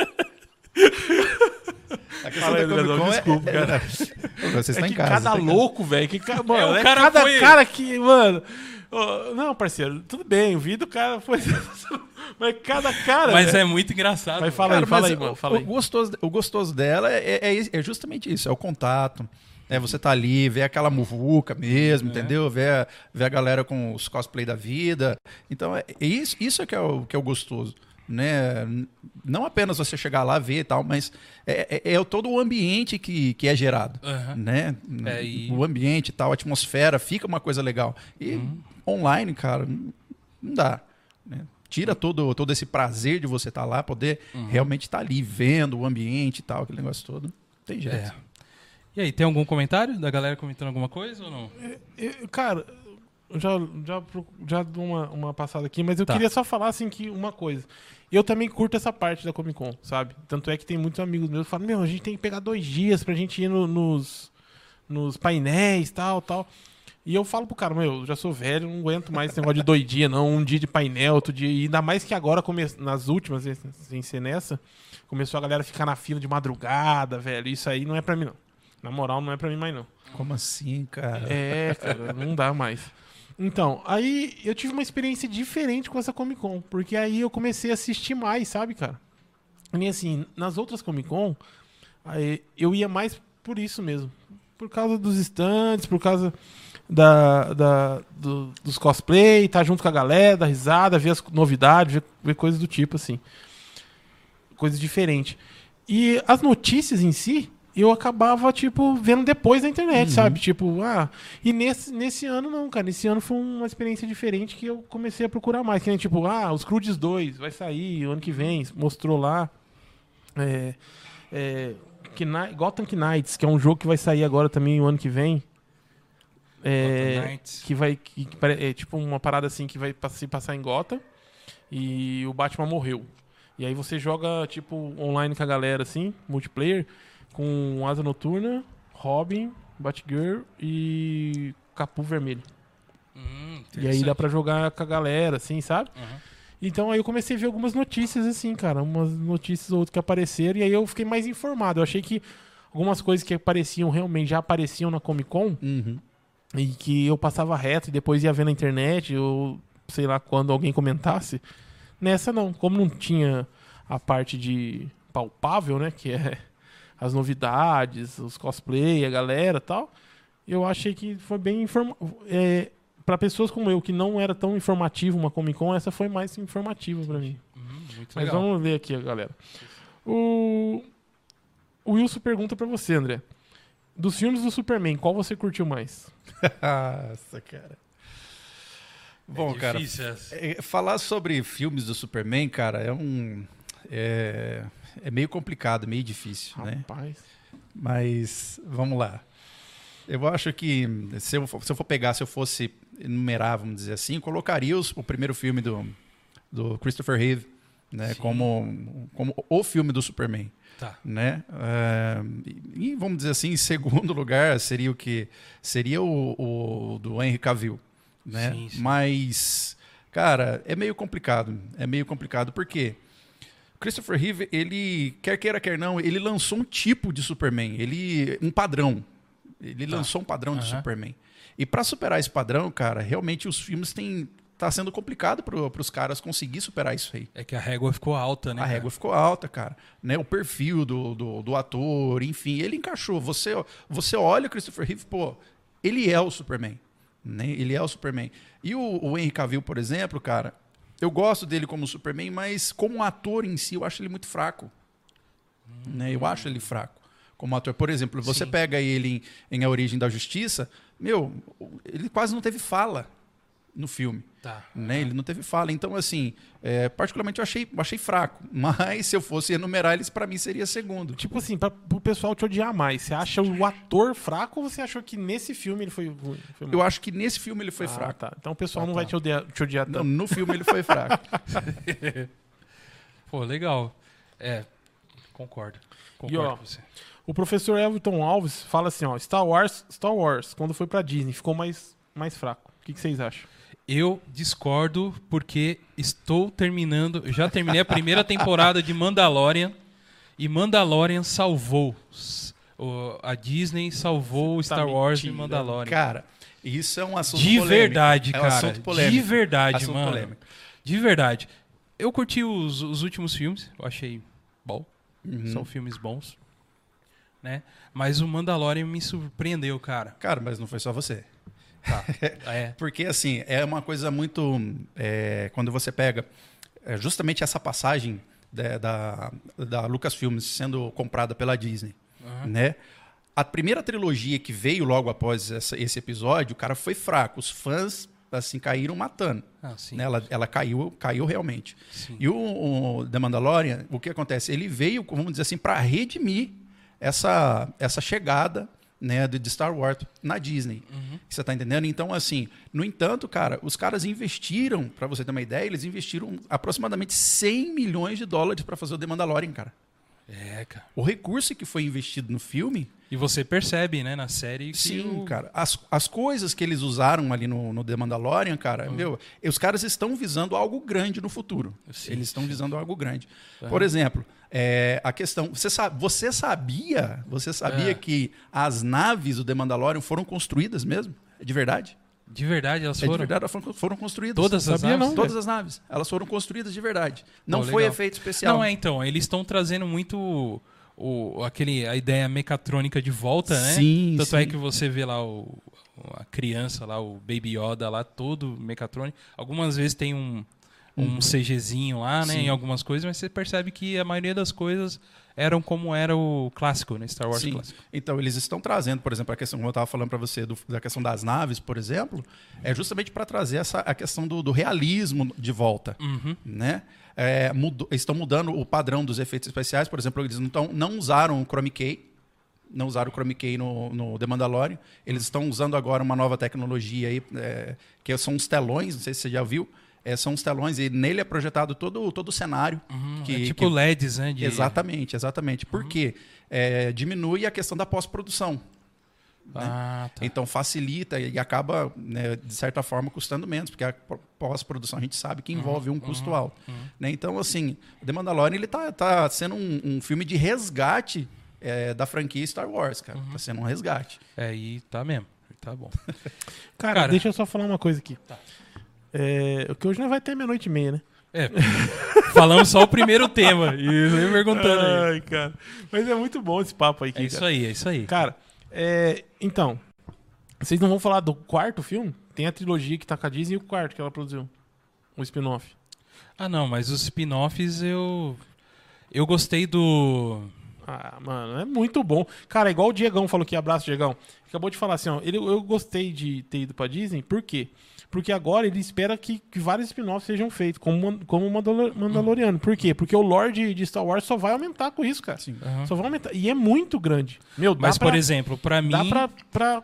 a questão Fala da Comic Con é- desculpa, é- cara. é- Vocês estão é em casa. cada tá louco, velho. Que ca... Mano, É, o é cara cada foi- cara que, mano. Não, parceiro, tudo bem, o vídeo do cara foi. Mas cada cara. Mas velho. é muito engraçado. Mas fala Cara, aí, fala aí, mano. o- Fala o, aí. gostoso, o gostoso dela é, é- é justamente isso, é o contato. É, você tá ali, vê aquela muvuca mesmo, É. entendeu? Vê a, vê a galera com os cosplay da vida. Então, é, é isso, isso é que é o, que é o gostoso. Né? Não apenas você chegar lá, ver e tal, mas é, é- é todo o ambiente que, que é gerado. Aham. Né? É, e- O ambiente e tal, a atmosfera, fica uma coisa legal. E Uhum. online, cara, não dá. né? Tira todo, todo esse prazer de você estar lá, poder Uhum. realmente estar ali vendo o ambiente e tal, aquele negócio todo. Não Tem jeito. É. E aí, tem algum comentário da galera comentando alguma coisa ou não? Eu- cara, eu já, já, já dou uma, uma passada aqui, mas eu Tá. queria só falar assim que uma coisa. Eu também curto essa parte da Comic Con, sabe? Tanto é que tem muitos amigos meus que falam, meu, a gente tem que pegar dois dias pra gente ir no- nos, nos painéis, tal, tal. E eu falo pro cara, meu, eu já sou velho, não aguento mais esse negócio de dois dias, não. Um dia de painel, outro dia. E ainda mais que agora, come... nas últimas, sem ser nessa, começou a galera ficar na fila de madrugada, velho. Isso aí não é pra mim, não. Na moral, não é pra mim mais, não. Como assim, cara? É, cara, não dá mais. Então, aí eu tive uma experiência diferente com essa Comic Con, porque aí eu comecei a assistir mais, sabe, cara? E assim, nas outras Comic Con, eu ia mais por isso mesmo. Por causa dos stands, por causa da, da, do- dos cosplay, estar junto com a galera, dar risada, ver as novidades, ver, ver coisas do tipo, assim. Coisas diferentes. E as notícias em si, eu acabava, tipo, vendo depois na internet, sabe? Tipo, ah. E nesse, nesse ano não, cara. Nesse ano foi uma experiência diferente que eu comecei a procurar mais. Que nem, tipo, ah, os Crudes 2 vai sair ano que vem, mostrou lá. É. é Kni- Gotham Knights, que é um jogo que vai sair agora também o ano que vem. É, Gotham Knights. que vai que, que é tipo uma parada assim que vai se passar em Gotham e o Batman morreu. E aí você joga tipo online com a galera assim, multiplayer, com Asa Noturna, Robin, Batgirl e Capu Vermelho. Hum, E aí dá pra jogar com a galera assim, sabe? Uhum. Então aí eu comecei a ver algumas notícias assim, cara, umas notícias ou outras que apareceram e aí eu fiquei mais informado. Eu achei que algumas coisas que apareciam realmente já apareciam na Comic Con Uhum. e que eu passava reto e depois ia ver na internet, ou sei lá quando alguém comentasse. Nessa não, como não tinha a parte de palpável, né, que é as novidades, os cosplay, a galera, e tal. Eu achei que foi bem informa é, para pessoas como eu que não era tão informativo uma Comic Con, essa foi mais informativa pra mim. Hum, muito Mas legal. vamos ver aqui, galera. O, o Wilson pergunta pra você, André. Dos filmes do Superman, qual você curtiu mais? Nossa, cara. Bom, cara, Difícil essa. é, falar sobre filmes do Superman, cara, é um. É, é meio complicado, meio difícil, né? Rapaz. Mas vamos lá. Eu acho que se eu, for- se eu for pegar, se eu fosse enumerar, vamos dizer assim, colocaria os- o primeiro filme do, do Christopher Reeve, né, Sim. como, como o filme do Superman, Tá. né? Ah, e, vamos dizer assim, em segundo lugar seria o que seria o, o do Henry Cavill, né? Sim, sim. Mas, cara, é meio complicado. É meio complicado porque Christopher Reeve, ele quer queira quer não, ele lançou um tipo de Superman, ele um padrão. Ele Tá. lançou um padrão de Aham. Superman. E pra superar esse padrão, cara, realmente os filmes têm tá sendo complicado para os caras conseguir superar isso aí. É que a régua ficou alta, né? A cara? régua ficou alta, cara. Né? O perfil do, do, do ator, enfim, ele encaixou. Você, você olha o Christopher Reeve, pô, ele é o Superman. Né? Ele é o Superman. E o, o Henry Cavill, por exemplo, cara, eu gosto dele como Superman, mas como ator em si, eu acho ele muito fraco. Né? Eu acho ele fraco como ator. Por exemplo, você Sim. pega ele em, em A Origem da Justiça, meu, ele quase não teve fala no filme Tá. né? Ele não teve fala. Então, assim, é, particularmente eu achei, achei fraco. Mas se eu fosse enumerar eles, pra mim seria segundo. Tipo assim, pra, pro pessoal te odiar mais, você acha o ator fraco ou você achou que nesse filme ele foi ruim? Foi Eu acho que nesse filme ele foi Ah, fraco. tá. Então o pessoal Ah, não tá. vai te odiar, te odiar Não, tanto. no filme ele foi fraco. Pô, legal. É, concordo. Concordo ó, com você. O professor Everton Alves fala assim, ó, Star Wars, Star Wars, quando foi pra Disney, ficou mais, mais fraco. O que, que vocês acham? Eu discordo porque estou terminando. Já terminei a primeira temporada de Mandalorian e Mandalorian salvou. o- a Disney salvou tá Star Wars e mentindo. Mandalorian. Cara, isso é um assunto de polêmico. verdade, É um cara. assunto polêmico. De verdade, Assunto mano. polêmico. De verdade. Eu curti os, os últimos filmes. Eu achei bom. Uhum. São filmes bons. né? Mas o Mandalorian me surpreendeu, cara. Cara, mas não foi só você. Tá. é. Porque, assim, é uma coisa muito. é, quando você pega é, justamente essa passagem da, da, da Lucasfilmes sendo comprada pela Disney, né? A primeira trilogia que veio logo após essa- esse episódio, o cara foi fraco. Os fãs, assim, caíram matando. Ah, né? Ela, ela caiu, caiu realmente. Sim. E o, o The Mandalorian, o que acontece? Ele veio, vamos dizer assim, para redimir essa, essa chegada né, de Star Wars na Disney. Você está entendendo? Então, assim, no entanto, cara, os caras investiram, para você ter uma ideia, eles investiram aproximadamente 100 milhões de dólares para fazer o The Mandalorian, cara. É, cara. O recurso que foi investido no filme E você percebe, né, na série que Sim, o- cara. As, as coisas que eles usaram ali no, no The Mandalorian, cara, meu, os caras estão visando algo grande no futuro. Sim, eles estão visando algo grande. Aham. Por exemplo, é, a questão. Você, sa- você sabia? Você sabia É. que as naves do The Mandalorian foram construídas mesmo? É de verdade? De verdade, elas É de foram. verdade, elas foram, foram construídas. Todas as Sabia naves? não, Todas as naves. Elas foram construídas de verdade. Não Pô, foi legal. efeito especial. Não, é então. Eles estão trazendo muito o, aquele, a ideia mecatrônica de volta, né? Sim, Tanto é sim. que você vê lá o, a criança lá, o Baby Yoda lá, todo mecatrônico. Algumas vezes tem um, um CGzinho lá, né? Uhum. Sim. Em algumas coisas, mas você percebe que a maioria das coisas eram como era o clássico, né? Star Wars Sim. clássico. Então, eles estão trazendo, por exemplo, a questão, como eu estava falando para você, do- da questão das naves, por exemplo, é justamente para trazer essa, a questão do, do realismo de volta. Uhum. Né? É, mudou- estão mudando o padrão dos efeitos especiais, por exemplo, eles não, tão- não usaram o Chrome Key, não usaram o Chrome Key no, no The Mandalorian, eles estão usando agora uma nova tecnologia aí, é, que são os telões, não sei se você já viu, é, são os telões e nele é projetado todo, todo o cenário. que, é tipo que- LEDs, né? De... Exatamente, exatamente. Porque é, diminui a questão da pós-produção. Ah, tá. Então facilita e acaba, né, de certa forma, custando menos, porque a pó- pós-produção a gente sabe que envolve um custo alto. né? Então, assim, The Mandalorian ele tá, tá sendo um, um filme de resgate é, da franquia Star Wars, cara. Tá sendo um resgate. É, e tá mesmo. Tá bom. Cara, Cara. deixa eu só falar uma coisa aqui. É, o que hoje não vai ter meia-noite e meia, né? É, falamos só o primeiro tema. E eu perguntando aí. Ai, cara. Mas é muito bom esse papo aí, É cara. isso aí, é isso aí. Cara, é, então, vocês não vão falar do quarto filme? Tem a trilogia que tá com a Disney e o quarto que ela produziu. O spin-off. Ah, não, mas os spin-offs eu. Eu gostei do. Ah, mano, é muito bom. Cara, igual o Diegão falou aqui, abraço, Diegão. Acabou de falar assim, ó. Ele, eu gostei de ter ido pra Disney, por quê? Porque agora ele espera que, que vários spin-offs sejam feitos, como, como o Mandalor- Mandaloriano. Por quê? Porque o lore de, Star Wars só vai aumentar com isso, cara. Aham. Só vai aumentar. E é muito grande. Meu, dá Mas, pra, por exemplo, pra mim, dá pra, pra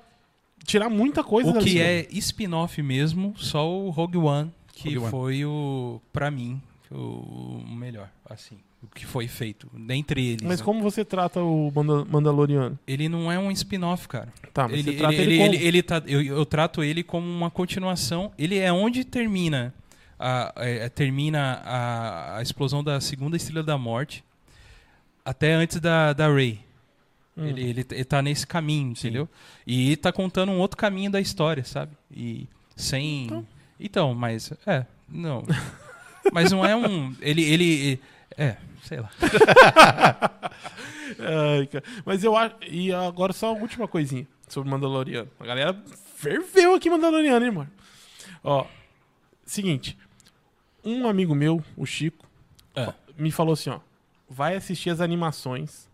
tirar muita coisa o que é spin-off mesmo, só o Rogue One, que Rogue One. foi o. Pra mim, o melhor, assim. O que foi feito. Dentre eles. Mas né? como você trata o Manda- Mandaloriano? Ele não é um spin-off, cara. Tá, mas ele, você trata ele, ele, ele, como? ele- tá, eu, eu trato ele como uma continuação. Ele é onde termina a, é, termina a, a explosão da segunda estrela da morte até antes da, da Rey. Hum. Ele, ele, ele tá nesse caminho, entendeu? E tá contando um outro caminho da história, sabe? E sem. Então. Então, mas. É, não. mas não é um. Ele. ele é, sei lá. Ai. Mas eu acho. E agora só uma última coisinha sobre Mandaloriano. A galera ferveu aqui Mandaloriano, hein, mano? Ó, seguinte. Um amigo meu, o Chico, É. me falou assim, ó. Vai assistir as animações.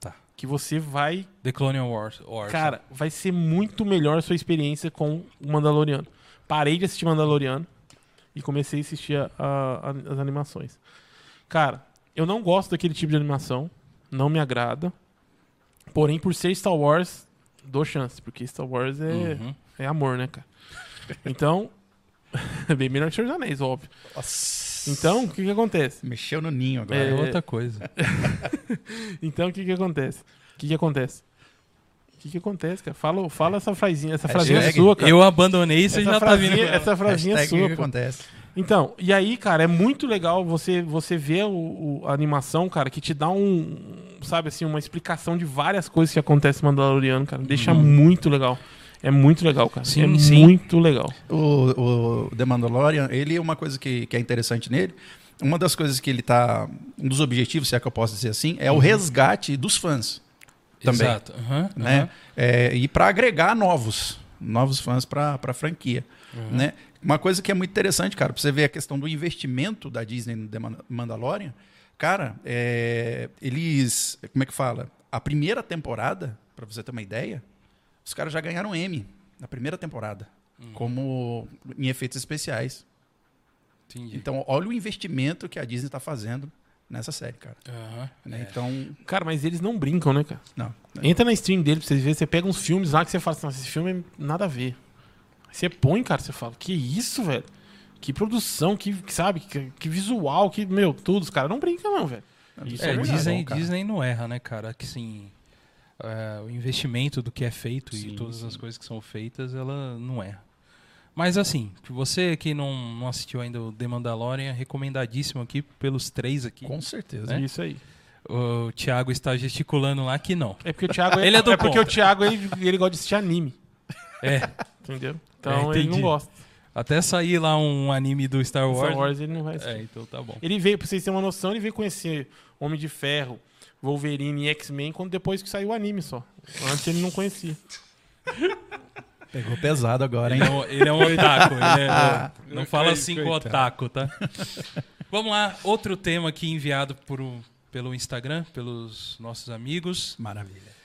Tá. Que você vai. The Clone Wars. Wars Cara, vai ser muito melhor a sua experiência com o Mandaloriano. Parei de assistir Mandaloriano e comecei a assistir a- a- a- as animações. Cara, eu não gosto daquele tipo de animação. Não me agrada. Porém, por ser Star Wars, dou chance, porque Star Wars é, Uhum. é amor, né, cara? Então, é bem melhor que Senhor dos Anéis, óbvio. Nossa. Então, o que que acontece? Mexeu no ninho agora. É É. outra coisa. Então, o que que acontece? O que que acontece? O que que acontece, cara? Fala, fala essa frasinha, essa frasinha é sua, cara. Eu abandonei e você essa já tá frasinha, vindo. com ela. essa frasinha é sua, o que acontece. Então, e aí, cara, é muito legal você você ver o, o- a animação, cara, que te dá um, sabe assim, uma explicação de várias coisas que acontecem no Mandaloriano, cara. Deixa muito legal. É muito legal, cara. Sim, é sim. muito legal. O, o The Mandalorian, ele é uma coisa que, que é interessante nele. Uma das coisas que ele tá. Um dos objetivos, se é que eu posso dizer assim, é o resgate dos fãs. também. Exato. Aham, né? É, e para agregar novos, novos fãs para a franquia, Uhum. né? Uma coisa que é muito interessante, cara, para você ver a questão do investimento da Disney no The Man- Mandalorian, cara, é, eles, como é que fala? A primeira temporada, para você ter uma ideia, os caras já ganharam Emmy na primeira temporada, Uhum. como em efeitos especiais. Entendi. Então, olha o investimento que a Disney está fazendo nessa série, cara. Aham. né? É. Então, Cara, mas eles não brincam, né, cara? não. Entra na stream dele pra vocês verem. Você pega uns filmes lá que você fala assim, esse filme é nada a ver. Aí Você põe, cara, você fala, que isso, velho? Que produção, que, que sabe, que, que visual, que, meu, tudo. Os caras não brincam, não, velho. Isso É, é Disney, bom. Disney não erra, né, cara? Que sim, é, o investimento do que é feito e Sim, todas sim. as coisas que são feitas, ela não erra. Mas assim, que você que não, não assistiu ainda o The Mandalorian, recomendadíssimo aqui pelos três aqui. Com certeza. né? Isso aí. O Thiago está gesticulando lá que não. É porque o Thiago, Ele é do porque contra. o Thiago ele, ele gosta de assistir anime, É, entendeu? Então É, ele não gosta. até sair lá um anime do Star Wars. Star Wars ele não vai assistir. É, então tá bom. Ele veio, pra vocês terem uma noção, ele veio conhecer Homem de Ferro, Wolverine e X-Men quando depois que saiu o anime só. Antes ele não conhecia. Pegou pesado agora, hein? Ele é um, ele é um otaku. ele é- não fala assim com otaku, tá? Vamos lá, outro tema aqui enviado por, pelo Instagram, pelos nossos amigos. Maravilha.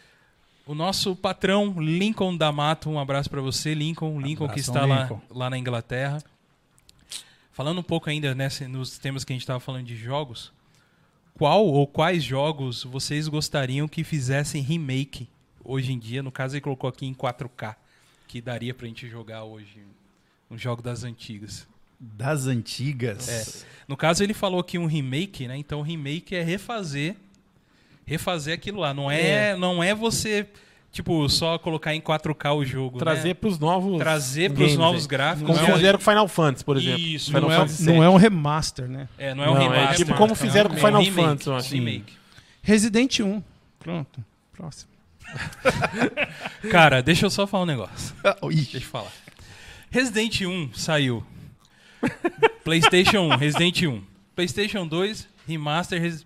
O nosso patrão, Lincoln D'Amato, um abraço pra você, Lincoln. Lincoln que Abração, está lá, Lincoln. lá na Inglaterra. Falando um pouco ainda nessa, nos temas que a gente estava falando de jogos, qual ou quais jogos vocês gostariam que fizessem remake hoje em dia? No caso, ele colocou aqui em 4K, que daria pra gente jogar hoje um jogo das antigas. Das antigas. É. No caso, ele falou aqui um remake, né? Então, remake é refazer refazer aquilo lá. Não é, não é você, tipo, só colocar em 4K o jogo. Trazer né? pros novos. Trazer pros games, novos aí. gráficos. Como Não é- fizeram com Final Fantasy, por exemplo. Isso, Final Não é, Fantasy não é um remaster, né? É, não é um Não, é remaster. tipo como fizeram com é um Final remake, Fantasy, eu acho. Remake. Resident 1. Pronto. Próximo. Cara, deixa eu só falar um negócio. Ih, Deixa eu falar. Resident 1 saiu. PlayStation 1, Resident 1. PlayStation 2, Remaster. Res-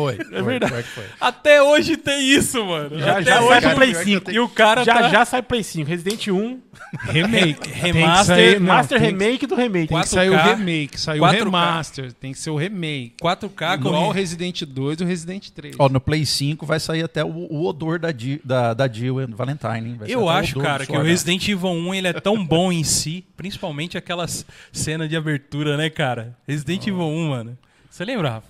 foi. É verdade. Foi, foi. Até hoje tem isso, mano. Já, Até já hoje. sai Play pior que eu 5. tenho- E o cara Já tá... já sai Play 5. Resident 1, Remake. Que Remaster, sair- não, Master tem que- Remake do Remake. Tem que 4K, sair o remake, saiu o 4K. remaster, tem que ser o remake. 4K com Igual o Resident 2 e o Resident 3. Ó, no Play 5 vai sair até o, o odor da, Di- da, da Jill Valentine, hein? Vai sair Eu acho, cara, que o Resident Evil 1 ele é tão bom em si, principalmente aquelas cenas de abertura, né, cara? Resident Evil 1, mano. Você lembra, Rafa?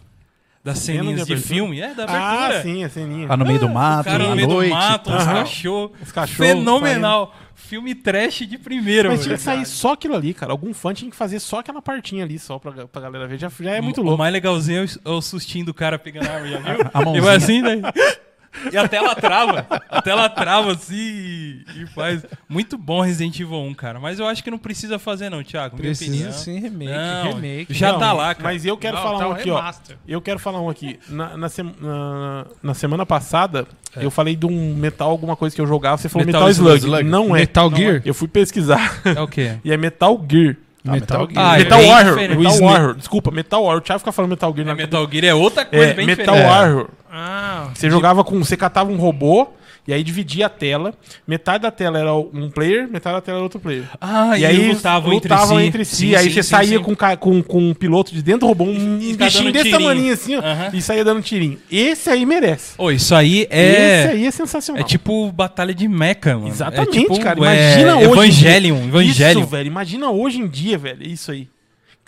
Das de ceninhas de, filme? É, da abertura. Ah, sim, a ceninha. Lá no meio do O mato, cara no à meio do noite. mato, uns Aham. cachorros. Os cachorros. Fenomenal. Filme trash de primeira, Mas tinha que sair só aquilo ali, cara. Algum fã tinha que fazer só aquela partinha ali, só pra, pra galera ver. Já, já é muito O louco. mais legalzinho é o- é o sustinho do cara pegando a arma, já viu? A Ele mãozinha. vai assim, daí. E a tela trava. A tela trava assim e, e faz. Muito bom Resident Evil 1, cara. Mas eu acho que não precisa fazer, não, Thiago. Minha Precisa opinião. sim remake. Não, remake. já Não, tá lá, cara. Mas eu quero Não, falar tá um o aqui, ó. remaster. Eu quero falar um aqui. Na, na, sem- na- na semana passada, eu falei de um metal, alguma coisa que eu jogava. Você falou Metal Metal, Slug. Slug. Não é. Metal Não Gear? é. Eu fui pesquisar. É o quê? e é Metal Gear. Ah, Metal Metal Gear. Ah, é Metal bem Warrior. Metal Warrior. Desculpa, Metal Warrior. O Thiago fica falando Metal Gear É, na Metal Gear é outra coisa É, bem Metal diferente. Warrior. Ah, Você jogava com. Você catava um robô e aí dividia a tela. Metade da tela era um player, metade da tela era outro player. Ah, e aí lutavam, lutavam entre si. Sim, aí sim, você sim, saía. Com, com, com um piloto de dentro robô, um E bichinho desse tamanho assim, ó, e saía dando tirinho. Esse aí merece. Ô, isso aí Esse é. aí é sensacional. É tipo batalha de mecha, mano. Exatamente, é tipo, cara. é, Imagina hoje. em Evangelion. Evangelion. Isso, velho. Imagina hoje em dia, velho. Isso aí.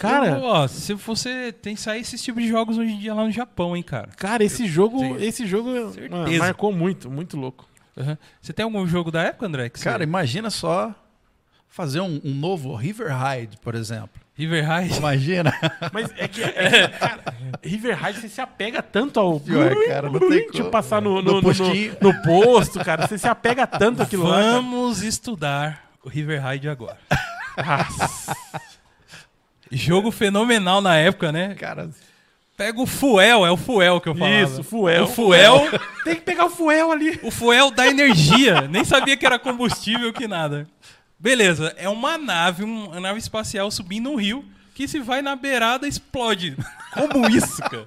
Cara, Eu, ó, se você tem que sair esses tipos de jogos hoje em dia lá no Japão, hein, cara. cara, esse jogo, Sim. esse jogo mano, marcou muito, muito louco. Você tem algum jogo da época, André? Que você- Cara, imagina só fazer um, um novo River Ride, por exemplo. River High. Imagina. Mas é que, é cara, River Raid você se apega tanto ao. Pior, cara, não tem Tipo, como. passar no, No no, no, postinho. no- no posto, cara. Você se apega tanto àquilo lá. cara. Vamos estudar o River High de agora. Jogo fenomenal na época, né? Cara, Pega o Fuel, é o Fuel que eu falava. Isso, Fuel. O Fuel, Tem que pegar o Fuel ali. o Fuel dá energia. Nem sabia que era combustível que nada. Beleza, é uma nave, um- uma nave espacial subindo um rio que se vai na beirada explode. Como isso, cara?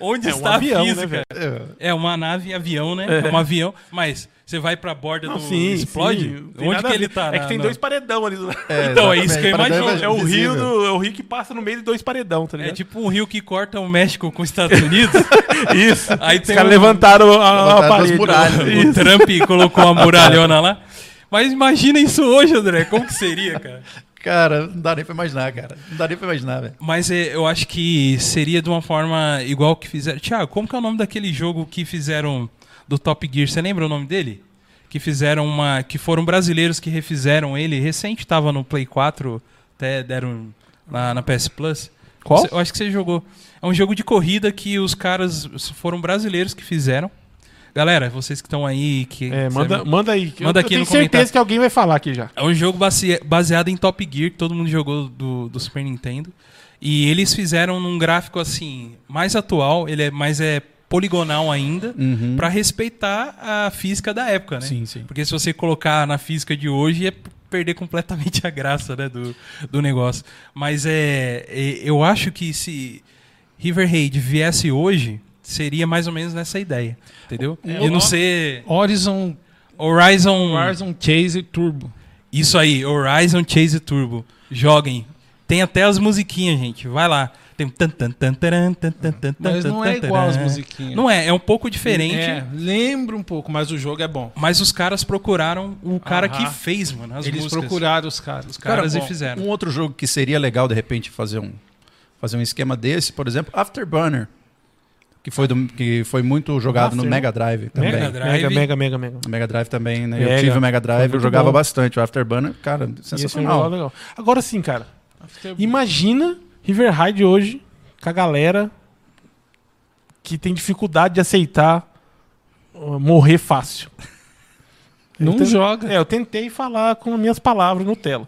Onde É um está avião, a né, física? velho? É uma nave avião, né? É um avião, mas você vai pra borda Não, do sim, explode? sim, não Onde que a ele tá? É que tem na- dois paredão ali. do lado. Então, é isso que eu imagino. para É o rio do, é o rio que passa no meio de dois paredão, tá É ligado? tipo um rio que corta o México com os Estados Unidos. Isso. Aí Os caras um- levantaram a, a Levantaram parede. as muralhas. o Trump colocou uma muralhona lá. Mas imagina isso hoje, André. Como que seria, cara? Cara, não dá nem pra imaginar, cara. Não dá nem pra imaginar, velho. Mas é, eu acho que seria de uma forma igual que fizeram. Tiago, como que é o nome daquele jogo que fizeram do Top Gear? Você lembra o nome dele? Que fizeram uma. Que foram brasileiros que refizeram ele. Recente tava no Play 4, até deram na, na PS Plus. Qual? Você- Eu acho que você jogou. É um jogo de corrida que os caras foram brasileiros que fizeram. Galera, vocês que estão aí. Que É, manda, manda aí. Manda eu, aqui tenho certeza comentário. que alguém vai falar aqui já. É um jogo base- baseado em Top Gear, que todo mundo jogou do, do Super Nintendo. E eles fizeram num gráfico assim, mais atual, ele é mais é poligonal ainda, Uhum. pra respeitar a física da época, né? Sim, sim. Porque se você colocar na física de hoje, é perder completamente a graça né, do, do negócio. Mas é, é- eu acho que se River Raid viesse hoje, seria mais ou menos nessa ideia. Entendeu? É, de não ser Horizon, Horizon. Horizon Chase Turbo. Isso aí, Horizon Chase Turbo. Joguem. Tem até as musiquinhas, gente. Vai lá. Tem tan, tan, tan, taran, tan, tan, tan, Mas tan, não é igual as musiquinhas. Não é, é um pouco diferente. É, lembra um pouco, mas o jogo é bom. Mas os caras procuraram o cara Aham. que fez, mano, as Eles músicas. procuraram os caras. Os caras Cara, e fizeram. Um outro jogo que seria legal, de repente, fazer um, fazer um esquema desse, por exemplo, Afterburner. Que foi, do- que foi muito jogado no After, Mega Drive também. Mega Mega, Drive. mega, mega, mega, mega. No Mega Drive também, né? Mega. Eu tive o Mega Drive, eu jogava bom. bastante. O Afterburner, cara, é sensacional. jogo legal. Agora sim, cara. Imagina River Raid hoje com a galera que tem dificuldade de aceitar uh, morrer fácil. Não Eu ten- joga. É, eu tentei falar com minhas palavras no tela.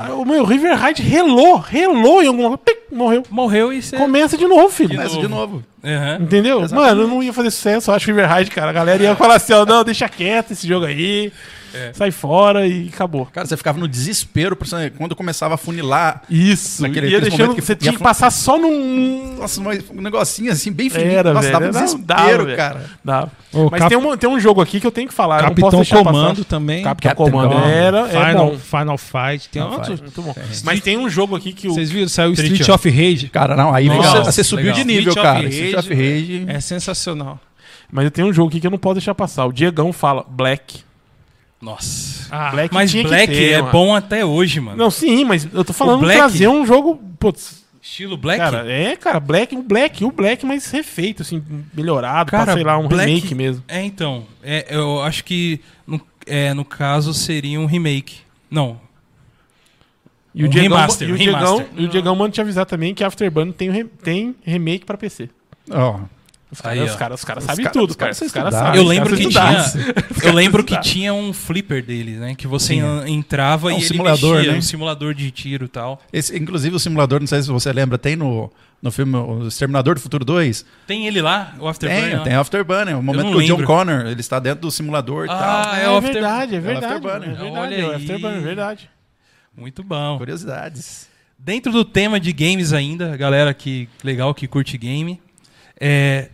Ah, O meu River Raid relou, relou em alguma coisa, pic, morreu. Morreu e você. Começa de novo, filho. Começa de novo. Aham. Entendeu? Exatamente. Mano, não ia fazer sucesso, eu acho River Raid, cara. A galera ia falar assim, ó, não, deixa quieto esse jogo aí. É. Sai fora e acabou. Cara, você ficava no desespero quando começava a funilar. Isso. Naquele- ia deixando, que você ia tinha que fun- passar só num... Nossa, mas um negocinho assim, bem fininho. Era, Nossa, velho. dava um desespero, dava, cara. Dá. O Mas Cap- tem, um, tem um jogo aqui que eu tenho que falar. Capitão Comando passar. também. Capitão Capitão Comando. Era, Final, bom. Final Fight. Tem Final outros. Fight. Muito bom. É. Mas tem um jogo aqui que o... Vocês viram? Saiu o Street Street of Rage. Cara, não, aí Legal, você, você subiu legal. de nível, Street of cara. Rage, Street of Rage. É sensacional. Mas eu tenho um jogo aqui que eu não posso deixar passar. O Diegão fala Black. Nossa. Ah, Black Mas tinha que Black ter, é mano. bom até hoje, mano. Não, sim, mas eu tô falando de Black- trazer um jogo... Putz, Estilo Black? Cara, é, cara, Black, o Black, o Black, mas refeito, assim, melhorado, Cara, pra, sei lá, um Black- remake mesmo. É, então. É, eu acho que no, é, no caso seria um remake. Não. E o Um Diegão, remaster, e o Diegão, e o Diegão manda te avisar também que Afterburner tem, tem remake pra PC. Ó, ó. Os caras os caras Os sabem caras- tudo, os cara. caras estudaram. sabem. Eu lembro que tinha. Eu lembro que tinha um flipper deles, né? Que você Sim. en- entrava É um e ele simulador, mexia, né? um simulador de tiro e tal. esse, inclusive o simulador, não sei se você lembra, tem no, no filme O Exterminador do Futuro 2. Tem ele lá, o Afterburner? Tem, tem Afterburner. O momento que o John. Connor ele está dentro do simulador e Ah, tal. é É, o After- verdade, é É o verdade. Afterburner. É verdade, Olha é. Afterburner, é verdade. Muito bom. Curiosidades. Dentro do tema de games ainda, galera que legal que curte game, é,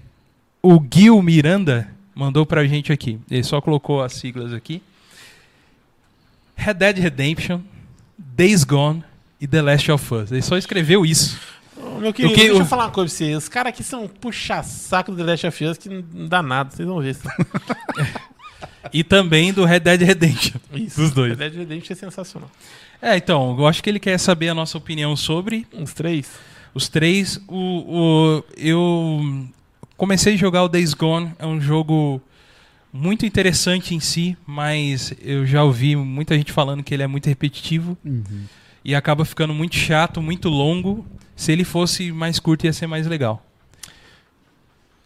o Gil Miranda mandou pra gente aqui. Ele só colocou as siglas aqui. Red Dead Redemption, Days Gone e The Last of Us. Ele só escreveu isso. Meu querido, que- deixa eu falar uma coisa pra vocês. Os caras aqui são puxa-saco do The Last of Us que não dá nada, vocês vão ver. E também do Red Dead Redemption. Isso. Dos dois. Red Dead Redemption é sensacional. É, então, eu acho que ele quer saber a nossa opinião sobre Uns três. Os três, o, o- eu comecei a jogar o Days Gone, é um jogo muito interessante em si, mas eu já ouvi muita gente falando que ele é muito repetitivo e acaba ficando muito chato, muito longo. Se ele fosse mais curto ia ser mais legal.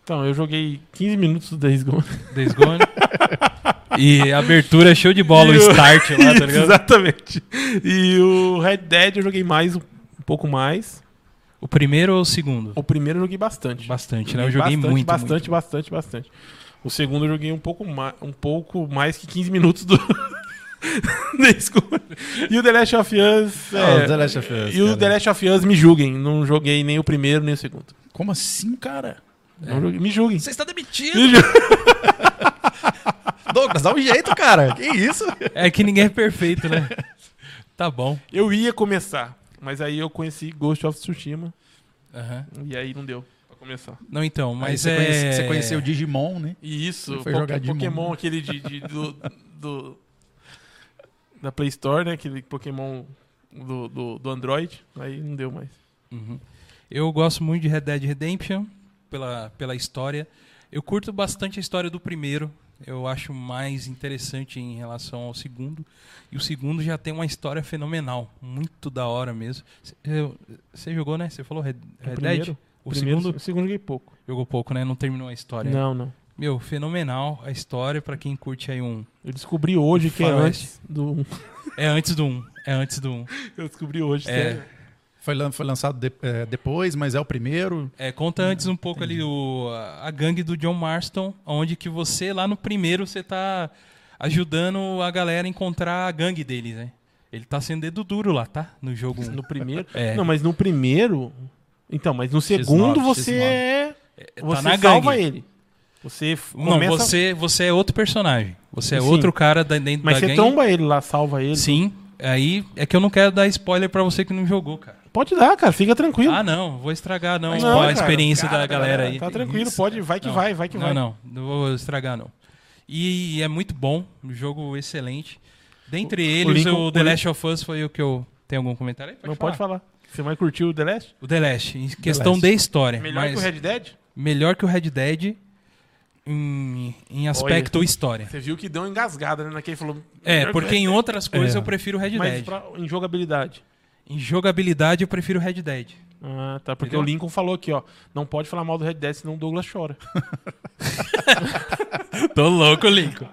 Então, eu joguei 15 minutos do Days Gone. Days Gone. e a abertura é show de bola, o E o- start lá, tá ligado? Exatamente. E o Red Dead eu joguei mais, um pouco mais. O primeiro ou o segundo? O primeiro eu joguei bastante. Bastante, né? Eu joguei bastante, muito, Bastante, muito. bastante, bastante. O segundo eu joguei um pouco mais, um pouco mais que 15 minutos do. E o The Last of Us. É, é, o The Last of Us, e o cara. The Last of Us me julguem. Não joguei nem o primeiro nem o segundo. Como assim, cara? Não joguei. Me julguem. Você está demitido! Me julguem. Douglas, dá um jeito, cara. Que isso? É que ninguém é perfeito, né? Tá bom. Eu ia começar, mas aí eu conheci Ghost of Tsushima Aham. e aí não deu pra começar. Não, então, mas você, é... conhece- você conheceu o Digimon, né? E isso, foi po- jogar Digimon. Pokémon, aquele de, de- do, do- da Play Store, né? Aquele Pokémon do, do, do Android. Aí não deu mais. Uhum. Eu gosto muito de Red Dead Redemption pela, pela história. Eu curto bastante a história do primeiro. Eu acho mais interessante em relação ao segundo. E o segundo já tem uma história fenomenal. Muito da hora mesmo. Eu- Você jogou, né? Você falou Red, Red? Dead? O Primeiro, segundo O segundo joguei pouco. jogou pouco, né? Não terminou a história. Não, não. Meu, fenomenal a história pra quem curte aí um. Eu descobri hoje que é antes do. É antes do um. É antes do um. Eu descobri hoje, É. sério. Foi, lan- foi lançado de- é, depois, mas é o primeiro. É, conta antes um pouco ali o, a, gangue do John Marston, onde que você, lá no primeiro, você tá ajudando a galera a encontrar a gangue deles, né? Ele tá sendo dedo duro lá, tá? No jogo 1. No primeiro. É. Não, mas no primeiro. Então, mas no segundo X9, você X9. é. tá Você na salva gangue. ele. Você Não, começa. você, você é outro personagem. Você é Sim. outro cara da, dentro Mas da você gangue. tromba ele lá, salva ele. Sim. Aí é que eu não quero dar spoiler pra você que não jogou, cara. Pode dar, cara. Fica tranquilo. Ah, não, vou estragar não, Não, a cara. experiência da Cara, galera aí. Tá tranquilo, isso, pode, vai que Não. vai, vai que não, vai. não, não vou estragar não. E é muito bom, um jogo excelente. Dentre O- o eles, o, Lincoln- The o Last of Us foi o que eu. Tem algum comentário aí? não pode falar. Você vai curtir o The Last? O The Last, em questão Last. de história. Melhor mas que o Red Dead? melhor que o Red Dead em, em aspecto história. Você viu que deu uma engasgada, né? Naquele falou. É, porque o em outras coisas É. eu prefiro o Red Red Dead. Mas pra- em jogabilidade. Em jogabilidade eu prefiro o Red Dead. Ah, tá. Porque Entendeu? o Lincoln falou aqui, ó. Não pode falar mal do Red Dead, senão o Douglas chora. Tô louco, Lincoln.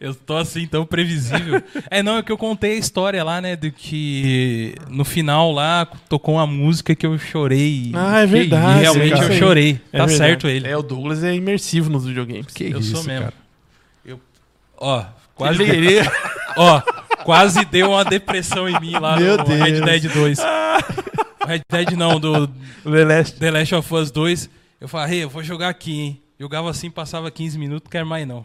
Eu tô assim, tão previsível. É, não, é que eu contei a história lá, né? Do que no final lá tocou uma música que eu chorei. Ah, é verdade. e realmente cara. eu chorei. É tá verdade. certo ele. É, o Douglas é imersivo nos videogames. Que eu isso, sou mesmo. cara. Eu, ó, quase, ele- ó, quase deu uma depressão em mim lá Meu no Red Deus. Dead 2. Red Dead não, do The Last. The Last of Us 2. Eu falei, hey, eu vou jogar aqui, hein? Jogava assim, passava 15 minutos, não quero mais não.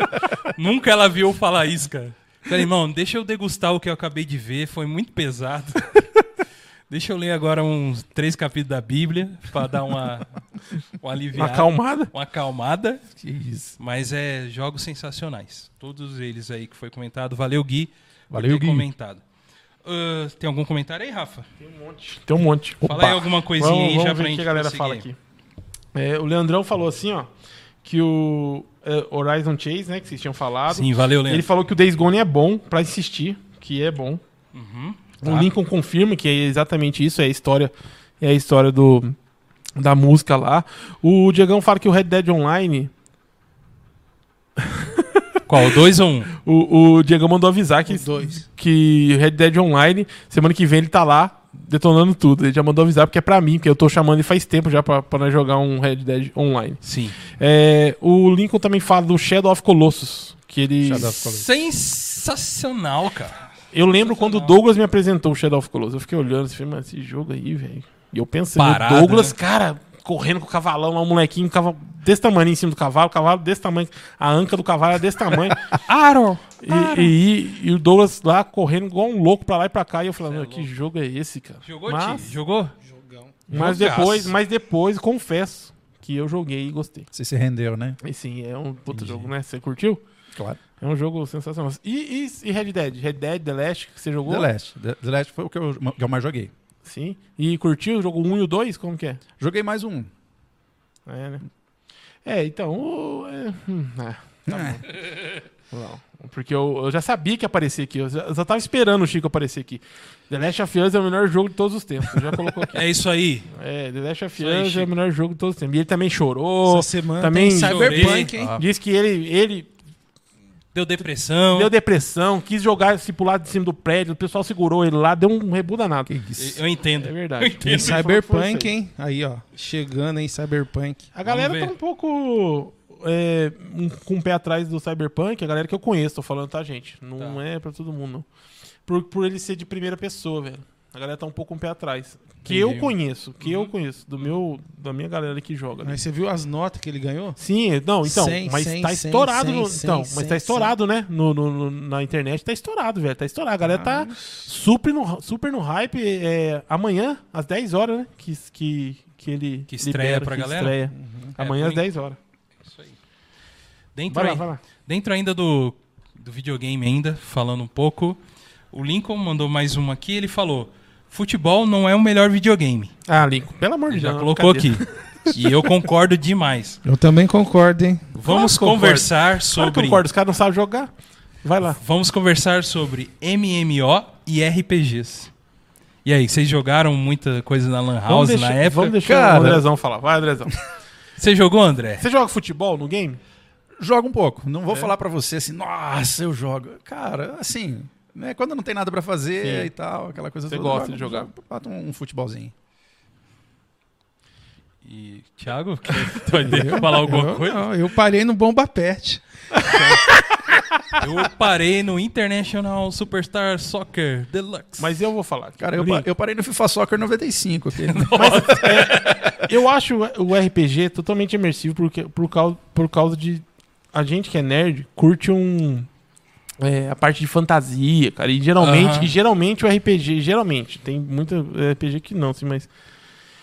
Nunca ela viu eu falar isso, cara. Falei, irmão, deixa eu degustar o que eu acabei de ver, foi muito pesado. Deixa eu ler agora uns três capítulos da Bíblia pra dar uma, uma Uma aliviada, acalmada. uma acalmada. Que isso. Mas é jogos sensacionais. Todos eles aí que foi comentado. Valeu, Gui, por Valeu, ter Gui. comentado. Ah, tem algum comentário aí, Rafa? Tem um monte. Tem um monte. Fala aí alguma coisinha Vamos, aí vamos já ver pra o gente que a galera fala aqui. É, o Leandrão falou assim, ó. Que o é, Horizon Chase, né? Que vocês tinham falado. Sim, valeu, Leandro. Ele falou que o Days Gone é bom pra insistir, que é bom. Uhum, O tá. Lincoln confirma que é exatamente isso, é a história, é a história do da música lá. O Diegão fala que o Red Dead Online, Qual? Dois ou um? o, o Diegão mandou avisar que que Red Dead Online, semana que vem ele tá lá detonando tudo. Ele já mandou avisar porque é pra mim, porque eu tô chamando ele faz tempo já pra, pra nós jogar um Red Dead Online. Sim. É, o Lincoln também fala do Shadow of Colossus, que ele Shadow of Colossus. Sensacional, cara. Eu lembro quando o Douglas me apresentou o Shadow of Colossus. Eu fiquei olhando assim, mano, esse jogo aí, velho. E eu pensei, Parado, o Douglas, né? cara, correndo com o cavalão lá, um molequinho, um cavalo desse tamanho em cima do cavalo, o cavalo desse tamanho, a anca do cavalo era desse tamanho. Aaron! e, e- e o Douglas lá correndo igual um louco pra lá e pra cá. E eu falando, Cê é meu, que jogo é esse, cara? Jogou, mas, Ti? Jogou? Jogão. mas Jogaço. depois, mas depois, confesso que eu joguei e gostei. Você se rendeu, né? E sim, é um puto Entendi. jogo, né? Você curtiu? Claro. É um jogo sensacional. E, e, e Red Dead? Red Dead, The Last, que você jogou? The Last. The, The Last foi o que eu, que eu mais joguei. Sim. E curtiu o jogo 1 e o 2? Como que é? Joguei mais um. É, né? É, então. o- é, hum, é, É. não. Porque eu, eu já sabia que ia aparecer aqui. Eu já, eu só tava esperando o Chico aparecer aqui. The Last of Us é o melhor jogo de todos os tempos. Já colocou aqui. É isso aí. É, The Last of Us é o melhor jogo de todos os tempos. E ele também chorou. Essa semana também tem Cyberpunk, hein? Ah. Diz que ele, ele Deu depressão. deu depressão, quis jogar se pular de cima do prédio, o pessoal segurou ele lá, deu um rebu danado. Que isso. Eu entendo. É verdade. Eu Tem entendo. Cyberpunk, hein? Aí, ó. Chegando, hein? Cyberpunk. A galera tá um pouco é, um- com o pé atrás do Cyberpunk, a galera que eu conheço, tô falando, tá, gente? Não Tá. é pra todo mundo, não. Por, por ele ser de primeira pessoa, velho. A galera tá um pouco um pé atrás. Que Entendi. eu conheço, que eu conheço, do meu, da minha galera que joga. Mas você viu as notas que ele ganhou? Sim, não, então, Cem, mas cem, tá cem, estourado. cem, no- cem, então, mas tá estourado, né? No, no- no- na internet tá estourado, velho. Tá estourado. A galera tá super no, super no hype. É, amanhã, às 10 horas, né? Que, que, que ele. Que estreia pra que galera? estreia. É, Amanhã por às 10 horas. Isso aí. Dentro, Vai lá, aí- vai lá. dentro ainda do, do videogame ainda, falando um pouco, o Lincoln mandou mais uma aqui, ele falou, futebol não é o melhor videogame. Ah, Lincoln, pelo amor de Deus. já colocou cadê? aqui. E eu concordo demais. Eu também concordo, hein? Vamos Claro conversar Claro que eu sobre... concordo, os caras não sabem jogar. Vai lá. Vamos conversar sobre MMO e RPGs. E aí, vocês jogaram muita coisa na Lan House deixar, na época? vamos deixar Cara. o Andrezão falar. Vai, Andrezão. Você jogou, André? Você joga futebol no game? Joga um pouco. Não vou É? falar pra você assim, nossa, eu jogo. Cara, assim, né, quando não tem nada pra fazer Sim. e tal, aquela coisa Você toda. gosta jogo- de jogar. Bota um, um futebolzinho. E Thiago, quer falar alguma eu, coisa? não, eu parei no Bomba Pet. Eu parei no International Superstar Soccer Deluxe. Mas eu vou falar. Cara, eu, eu parei no FIFA Soccer 95. aquele- Eu acho o RPG totalmente imersivo porque, por, causa, por causa de. A gente que é nerd curte um. É, a parte de fantasia, cara. E geralmente, Aham. e geralmente o RPG, geralmente, tem muita RPG que não, assim, mas.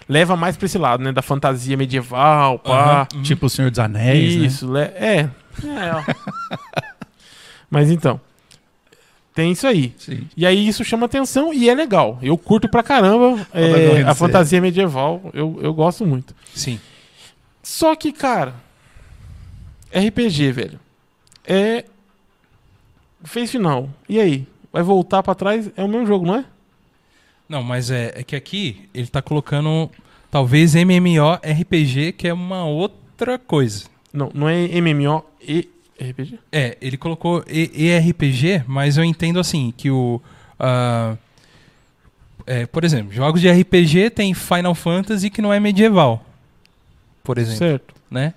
Leva mais pra esse lado, né? Da fantasia medieval, pá. Aham. tipo o Senhor dos Anéis, né? Isso, le- é. É. Mas então. Tem isso aí. Sim. E aí isso chama atenção e é legal. Eu curto pra caramba é, a fantasia medieval. Eu, eu gosto muito. Sim. Só que, cara, RPG, velho, é. Fez final. E aí? Vai voltar pra trás? É o mesmo jogo, não é? Não, mas é, é que aqui ele tá colocando talvez MMORPG, que é uma outra coisa. Não, não é MMO e RPG? É, ele colocou ERPG, mas eu entendo assim, que o. ah, é, por exemplo, jogos de RPG tem Final Fantasy que não é medieval. Por exemplo, Certo. né?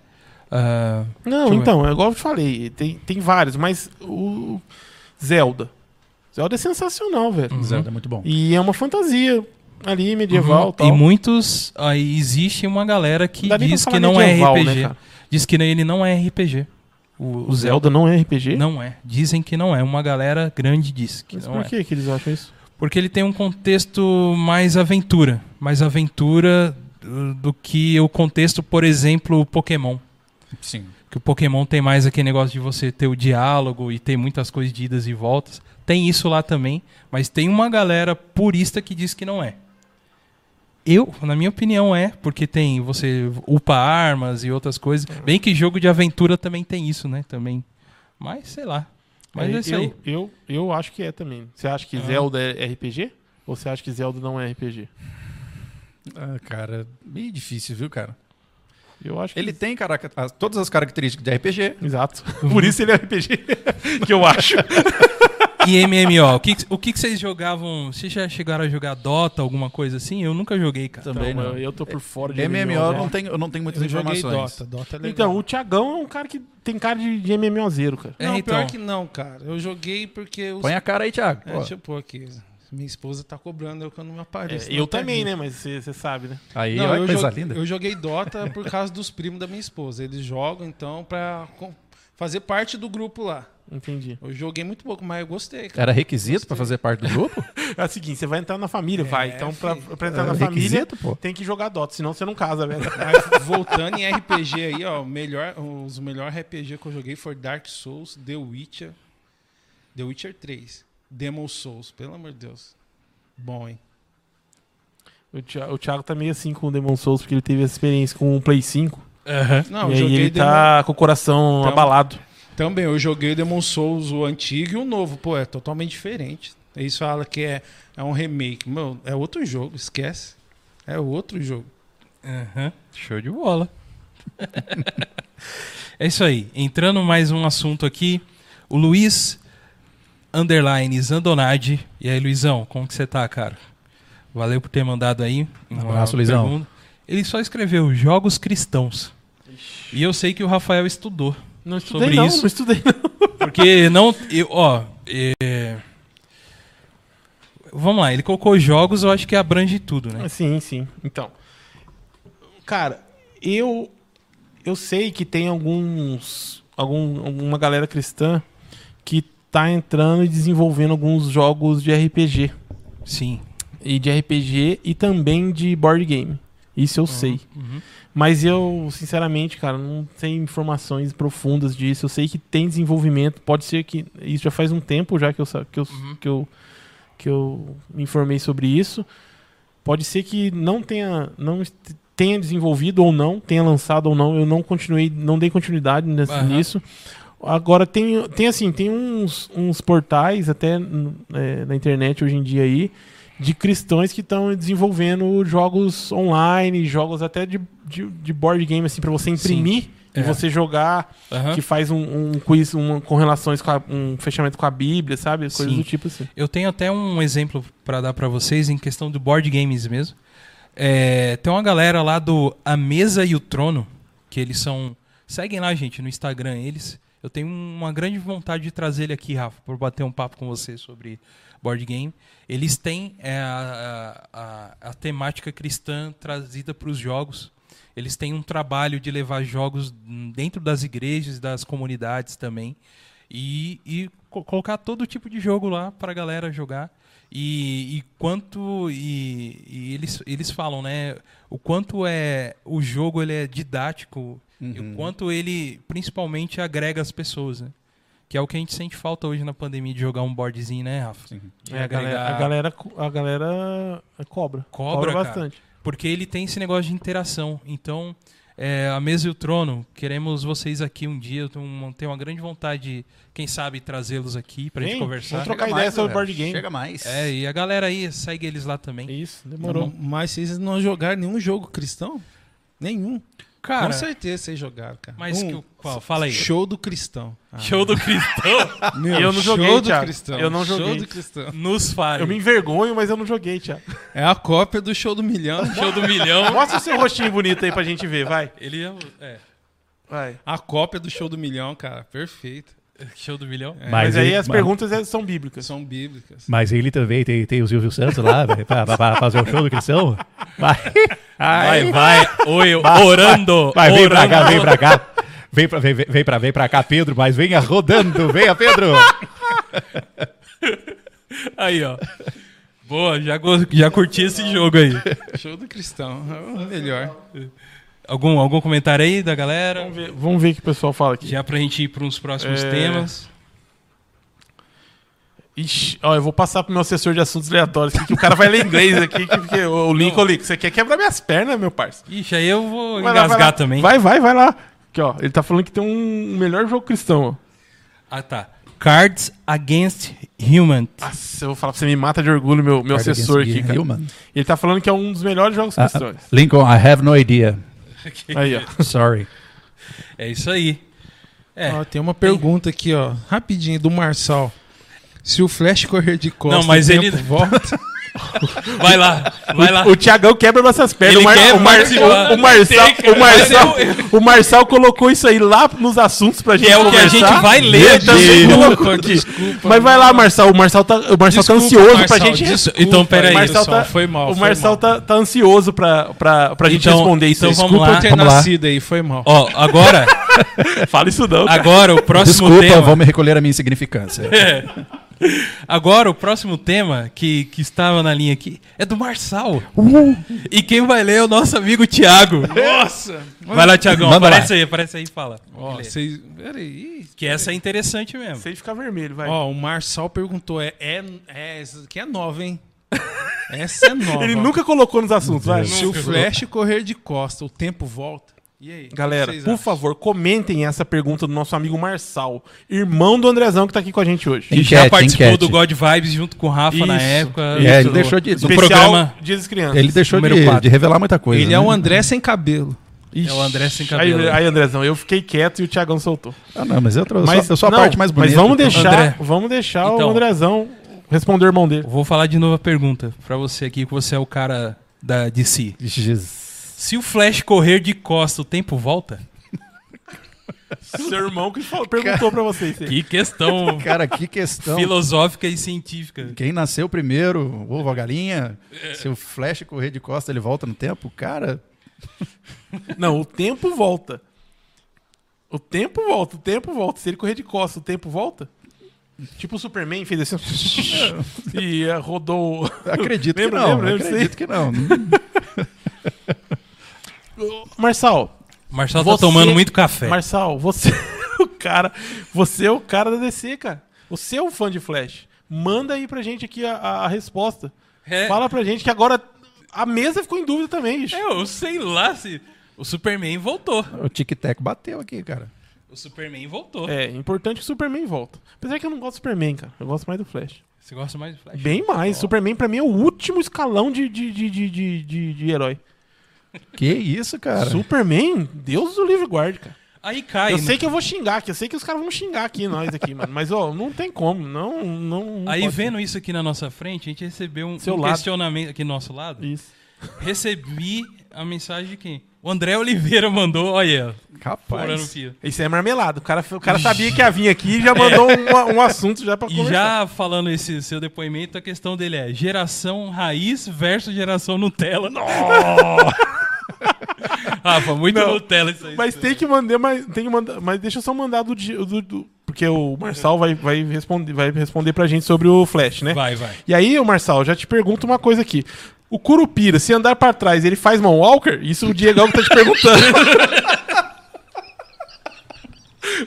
Ah, Não, então, é igual eu te falei, tem, tem vários, mas o Zelda. Zelda é sensacional, velho. Uhum. Zelda é muito bom. E é uma fantasia ali, medieval uhum, tal. E muitos. Aí existe uma galera que dá diz que não é medieval, né, RPG. cara? diz que ele não é RPG. O, O Zelda não é RPG? Não é. Dizem que não é. Uma galera grande diz que Mas não por é. que, que eles acham isso? Porque ele tem um contexto mais aventura. Mais aventura uh, do que o contexto, por exemplo, o Pokémon. Sim. Que o Pokémon tem mais aquele negócio de você ter o diálogo e ter muitas coisas de idas e voltas. Tem isso lá também, mas tem uma galera purista que diz que não é. Eu, na minha opinião, é, porque tem você upa armas e outras coisas. Bem que jogo de aventura também tem isso, né? Também. Mas, sei lá. Mas eu, é isso aí. Eu, eu, eu acho que é também. Você acha que Ah. Zelda é RPG? Ou você acha que Zelda não é RPG? Ah, cara, meio difícil, viu, cara? Eu acho que. Ele tem as- todas as características de RPG. Exato. Por isso ele é RPG. que eu acho. E MMO, o que, o que vocês jogavam? Vocês já chegaram a jogar Dota, alguma coisa assim? Eu nunca joguei, cara. Também Então, não. eu, eu tô por fora de MMO MMO. não tem, eu não tenho muitas Eu joguei informações. Dota. Dota é legal. Então, o Thiagão é um cara que tem cara de, de MMOzeiro, cara. É, Não, então. pior que não, cara. Eu joguei porque os... Põe a cara aí, Thiago. É, Pô, deixa eu pôr aqui. Minha esposa tá cobrando eu que eu não me apareço. É, eu também, né? Mas você sabe, né? Aí, Não, eu, coisa linda. eu joguei Dota por causa dos primos da minha esposa. Eles jogam, então, pra fazer parte do grupo lá. Entendi. Eu joguei muito pouco, mas eu gostei, cara. Era requisito pra fazer parte do grupo? É o seguinte, você vai entrar na família, vai. Então, pra, pra entrar na Era família, requisito, pô. tem que jogar Dota, senão você não casa, velho. Mas voltando em RPG aí, ó, melhor, os melhores RPG que eu joguei foi Dark Souls, The Witcher, The Witcher 3, Demon Souls, pelo amor de Deus. Bom, hein? O Thiago, o Thiago tá meio assim com o Demon Souls, porque ele teve essa experiência com o Play 5. Não, e eu aí joguei ele Demon... tá com o coração Então- abalado. Também, eu joguei Demon Souls, o antigo e o novo. Pô, é totalmente diferente. Eles falam que é, é um remake. Meu, é outro jogo, esquece. É outro jogo. Aham, Show de bola. é isso aí. Entrando mais um assunto aqui. O Luiz Underline Zandonardi. E aí, Luizão, como que você tá, cara? Valeu por ter mandado aí. uma Abraço, Luizão. pergunta. Ele só escreveu Jogos Cristãos. E eu sei que o Rafael estudou. Não estudei Sobre não, isso. não estudei não. Porque não. Eu, ó. é, Vamos lá, ele colocou jogos, eu acho que abrange tudo, né? Sim, sim. Então, cara, eu eu sei que tem alguns algum, alguma galera cristã que tá entrando e desenvolvendo alguns jogos de RPG Sim. e de RPG e também de board game. Isso eu sei. Uhum. Mas eu, sinceramente, cara, não tenho informações profundas disso. Eu sei que tem desenvolvimento. Pode ser que. Isso já faz um tempo já que eu, que eu, Uhum. que eu, que eu me informei sobre isso. Pode ser que não tenha, não tenha desenvolvido ou não, tenha lançado ou não. Eu não continuei, não dei continuidade nisso. Agora tem, tem assim, tem uns, uns portais até é, na internet hoje em dia aí de cristãos que estão desenvolvendo jogos online, jogos até de, de, de board game assim para você imprimir e É. você jogar, Aham. que faz um, um quiz com relações com a- um fechamento com a Bíblia, sabe? Coisas Sim. do tipo assim. Eu tenho até um exemplo pra dar pra vocês em questão do board games mesmo. É, tem uma galera lá do A Mesa e o Trono, que eles são. Seguem lá, gente, no Instagram eles. Eu tenho uma grande vontade de trazer ele aqui, Rafa, para bater um papo com você sobre board game. Eles têm é, a, a- a- temática cristã trazida para os jogos. Eles têm um trabalho de levar jogos dentro das igrejas, das comunidades também. E, e co- colocar todo tipo de jogo lá para a galera jogar. E, e quanto. E, e eles, eles falam, né? O quanto é. O jogo ele é didático. E o quanto ele principalmente agrega as pessoas, né? Que é o que a gente sente falta hoje na pandemia de jogar um boardzinho, né, Rafa? É, a, galera, a, galera, a galera cobra. Cobra, cara. bastante. Porque ele tem esse negócio de interação. Então, é, a mesa e o trono, queremos vocês aqui um dia. Eu tenho uma, tenho uma grande vontade de, quem sabe, trazê-los aqui pra gente conversar. vamos trocar Chega ideia mais, sobre galera. board game. Chega mais. É, e a galera aí, segue eles lá também. Isso, demorou. Mas vocês não jogaram nenhum jogo cristão? Nenhum. Cara, Com certeza vocês jogaram, cara. mas Um que, o- qual? Fala aí. Show do cristão. Ah, Show do cristão. meu, Eu não joguei, show do cristão. Eu não Show joguei. do cristão. Nos fale. Eu me envergonho, mas eu não joguei, Thiago. É a cópia do show do milhão. Show do milhão. Mostra o seu rostinho bonito aí pra gente ver, vai. Ele é, é. Vai. A cópia do show do milhão, cara. Perfeito. Show do milhão. É, Mas, aí ele- as mas- perguntas é- são bíblicas. São bíblicas. Mas ele também tem, tem o Silvio Santos lá pra- pra fazer o show do Cristão. Vai, Vai, vai. Oi, Vai, orando. vai, vem pra cá, vem pra cá. Vem pra, vem, vem, pra, vem pra cá, Pedro, mas venha rodando, venha, Pedro. Aí, ó. Boa, já, já curti esse jogo aí. Show do cristão. É o melhor. Algum, algum comentário aí da galera? Vamos ver, vamos ver o que o pessoal fala aqui. Já pra gente ir para uns próximos É. temas. Ixi, ó, eu vou passar pro meu assessor de assuntos aleatórios aqui, que o cara vai ler inglês aqui, que, porque o Lincoln, Lincoln, você quer quebrar minhas pernas, meu parça. Ixi, aí eu vou Vai lá, engasgar vai lá. também. Vai, vai, vai lá. Aqui, ó, ele tá falando que tem um melhor jogo cristão, ó. Ah, tá. Cards Against Human. Nossa, eu vou falar pra você, me mata de orgulho, meu, meu Card assessor aqui, cara. Human. Ele tá falando que é um dos melhores jogos Ah, cristãos. Lincoln, I have no idea. Aí, ó. Sorry. É isso aí. É. Ó, tem uma pergunta aqui, ó. Rapidinho, do Marçal. Se o Flash correr de costas, Não, mas ele- volta. Vai lá, vai lá. O Thiagão quebra nossas pernas. Ele o, Mar- o, Mar- o- o Marçal, o, Marçal, o colocou isso aí lá nos assuntos pra gente é o que a gente vai ler. Desculpa, colocou aqui. desculpa. Mas vai lá, Marçal. O Marçal tá, o Marçal tá Desculpa, ansioso Marçal, pra gente desculpa, Então, peraí, O Marçal pessoal, tá, foi mal. o Marçal mal. tá, tá ansioso pra, pra, pra gente Então- responder isso. então aí. vamos Desculpa lá, ter vamos lá. nascido aí, foi mal. Ó, agora, Fala isso não, cara. agora o próximo Desculpa, tema. vou me recolher a minha insignificância. Agora, o próximo tema que, que estava na linha aqui é do Marçal. E quem vai ler é o nosso amigo Thiago. Nossa! Vai lá, Thiagão. Manda lá. Aparece aí, aparece aí e fala. Ó, vocês... Peraí. Que essa é interessante mesmo. Sem ficar vermelho, vai. Ó, o Marçal perguntou, é, é, é essa aqui é nova, hein? Essa é nova. Ele nunca colocou nos assuntos, vai. Se o Flash correr de costa, o tempo volta. E aí? Galera, por acham? favor, comentem essa pergunta do nosso amigo Marçal, irmão do Andrezão que tá aqui com a gente hoje. Que já participou enquete. do God Vibes junto com o Rafa na Isso, época. É, ele Isso, deixou de, do Especial programa- Dia das Crianças. ele deixou de, de revelar muita coisa. Ele é né? o André sem cabelo. É o André sem cabelo. Aí, aí, Andrezão, eu fiquei quieto e o Thiagão soltou. Ah, não, mas eu, trouxe, Mas, eu sou a não, parte mais bonita. Mas vamos deixar, André. vamos deixar Então. o Andrezão responder o irmão dele. Vou falar de novo a pergunta pra você aqui, que você é o cara da DC. Jesus. Se o Flash correr de costa, o tempo volta? Seu irmão que falou- perguntou pra vocês. Que questão Cara, que questão. filosófica e científica. Quem nasceu primeiro, ovo ou a galinha? Se o Flash correr de costa, ele volta no tempo? Cara, Não, o tempo volta. O tempo volta, o tempo volta. Se ele correr de costas, o tempo volta? Tipo o Superman fez assim e rodou. acredito Lembra, que não. lembra, lembra acredito que não. Marçal, Marcelo Você- tá tomando muito café. Marçal, você é o cara, você é o cara da DC, cara. Você é o fã de Flash. Manda aí pra gente aqui a, a- a resposta. É, Fala pra gente que agora a mesa ficou em dúvida também, bicho. eu sei lá se. O Superman voltou. O tic-tac bateu aqui, cara. O Superman voltou. É, importante que o Superman volta. Apesar que eu não gosto do Superman, cara. Eu gosto mais do Flash. Você gosta mais de Flash? Bem mais. Superman pra mim é o último escalão de, de, de, de, de, de- de herói. Que isso, cara? Superman, Deus do livre guarde, cara. Aí cai. eu né? sei que eu vou xingar aqui, eu sei que os caras vão xingar aqui, nós aqui, mano. Mas, ó, não tem como. Não, não. não Aí pode. vendo isso aqui na nossa frente, a gente recebeu um, Seu um lado. questionamento aqui do nosso lado. Isso. Recebi a mensagem de quem? O André Oliveira mandou, olha, fio. Isso é marmelado. O cara, o cara sabia que ia vir aqui e já mandou um, um assunto já pra E conversar. já falando esse seu depoimento, a questão dele é geração raiz versus geração Nutella. Rafa, muito Não, Nutella isso aí. Mas tem que mandar, mas tem que mandar, mas deixa eu só mandar do, do- do- porque o Marçal vai, vai responder, vai responder pra gente sobre o Flash, né? Vai, vai. E aí, Marçal, já te pergunto uma coisa aqui. O Curupira, se andar pra trás, ele faz Moonwalker? Isso o Diegão tá te perguntando.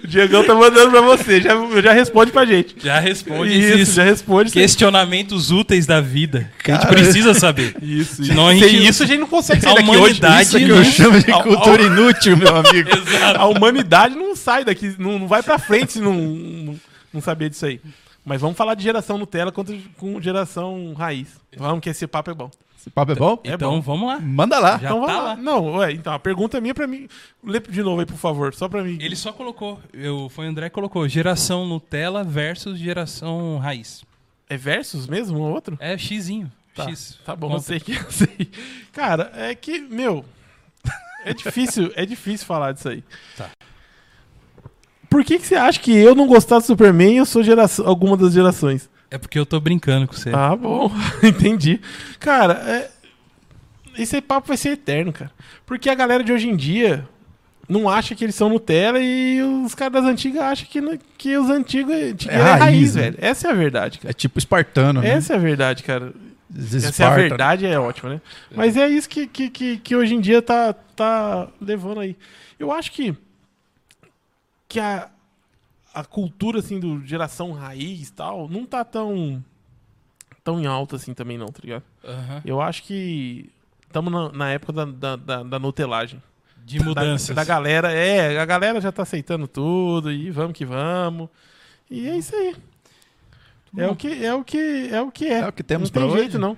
o Diegão tá mandando pra você, já, já responde pra gente. Já responde Isso, esses já responde. questionamentos úteis da vida. Que a gente precisa saber. Isso, Senão a Sem gente- isso a gente não consegue sair a daqui hoje. humanidade- Isso que eu chamo de cultura inútil, meu amigo. Exato. A humanidade não sai daqui, não, não vai pra frente se não, não, não saber disso aí. Mas vamos falar de geração Nutella contra com geração raiz. Vamos que esse papo é bom. Esse papo é bom? É então bom. vamos lá. Manda lá. Já então tá vamos lá. lá. Não, ué, então a pergunta é minha pra mim. Lê de novo aí, por favor, só pra mim. Ele só colocou, eu, foi o André que colocou, geração Nutella versus geração raiz. É versus mesmo, um ou outro? É xizinho. Tá, X. Tá bom, Conta. eu sei que eu sei. Cara, é que, meu, é difícil, é difícil falar disso aí. Tá. Por que, que você acha que eu não gostar do Superman e eu sou geração, alguma das gerações? É porque eu tô brincando com você. Ah, bom, entendi. Cara, é... esse papo vai ser eterno, cara. Porque a galera de hoje em dia não acha que eles são Nutella e os caras das antigas acham que, no- que os antigos É é, raiz, raiz, né? velho. Essa é a verdade, cara. É tipo espartano, né? Essa é a verdade, cara. Essa é a verdade, é ótimo, né? Mas é isso que, que, que, que hoje em dia tá, tá levando aí. Eu acho que, que a, a cultura, assim, do geração raiz e tal, não tá tão, tão em alta assim também não, tá ligado? Aham. Eu acho que estamos na, na época da, da, da, da nutelagem. De mudanças. Da, da galera, é, a galera já tá aceitando tudo e vamos que vamos. E é isso aí. É o que é o que é o que é. É o que temos não tem pra jeito hoje. não.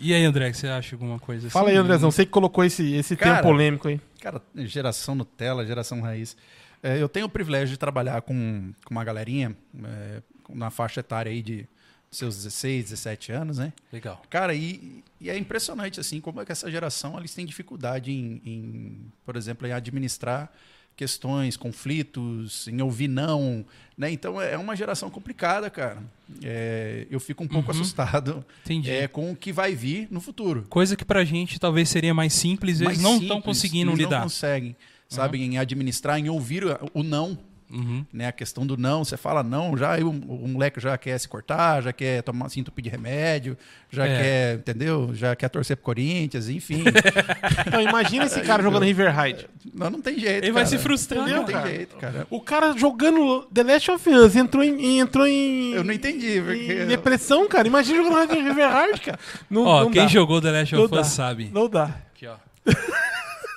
E aí, André, você acha alguma coisa assim? Fala aí, Andrezão, você que colocou esse, esse Cara, tema polêmico aí. Cara, geração Nutella, geração raiz. É, eu tenho o privilégio de trabalhar com, com uma galerinha é, na faixa etária aí de seus 16, 17 anos, né? Legal. Cara, e, e é impressionante, assim, como é que essa geração, eles têm dificuldade em, em, por exemplo, em administrar questões, conflitos, em ouvir não, né? Então é uma geração complicada, cara. É, eu fico um pouco Uhum. assustado é, com o que vai vir no futuro. Coisa que pra gente talvez seria mais simples, eles Mais não estão conseguindo eles lidar. Não conseguem, sabe, em administrar, em ouvir o- o não, Uhum. né? A questão do não, você fala não, já aí o, o moleque já quer se cortar, já quer tomar assim, entupir de remédio, já É. quer, entendeu? Já quer torcer pro Corinthians, enfim. Então imagina esse cara jogando River Raid. não, não tem jeito. Ele vai cara. se frustrar, Não tem cara. jeito, cara. O cara jogando The Last of Us entrou em entrou em Eu não entendi, porque em depressão, cara. Imagina jogando River Raid, cara. Não, Ó, não quem dá. jogou The Last Não of. Us sabe. Não dá. Aqui, ó.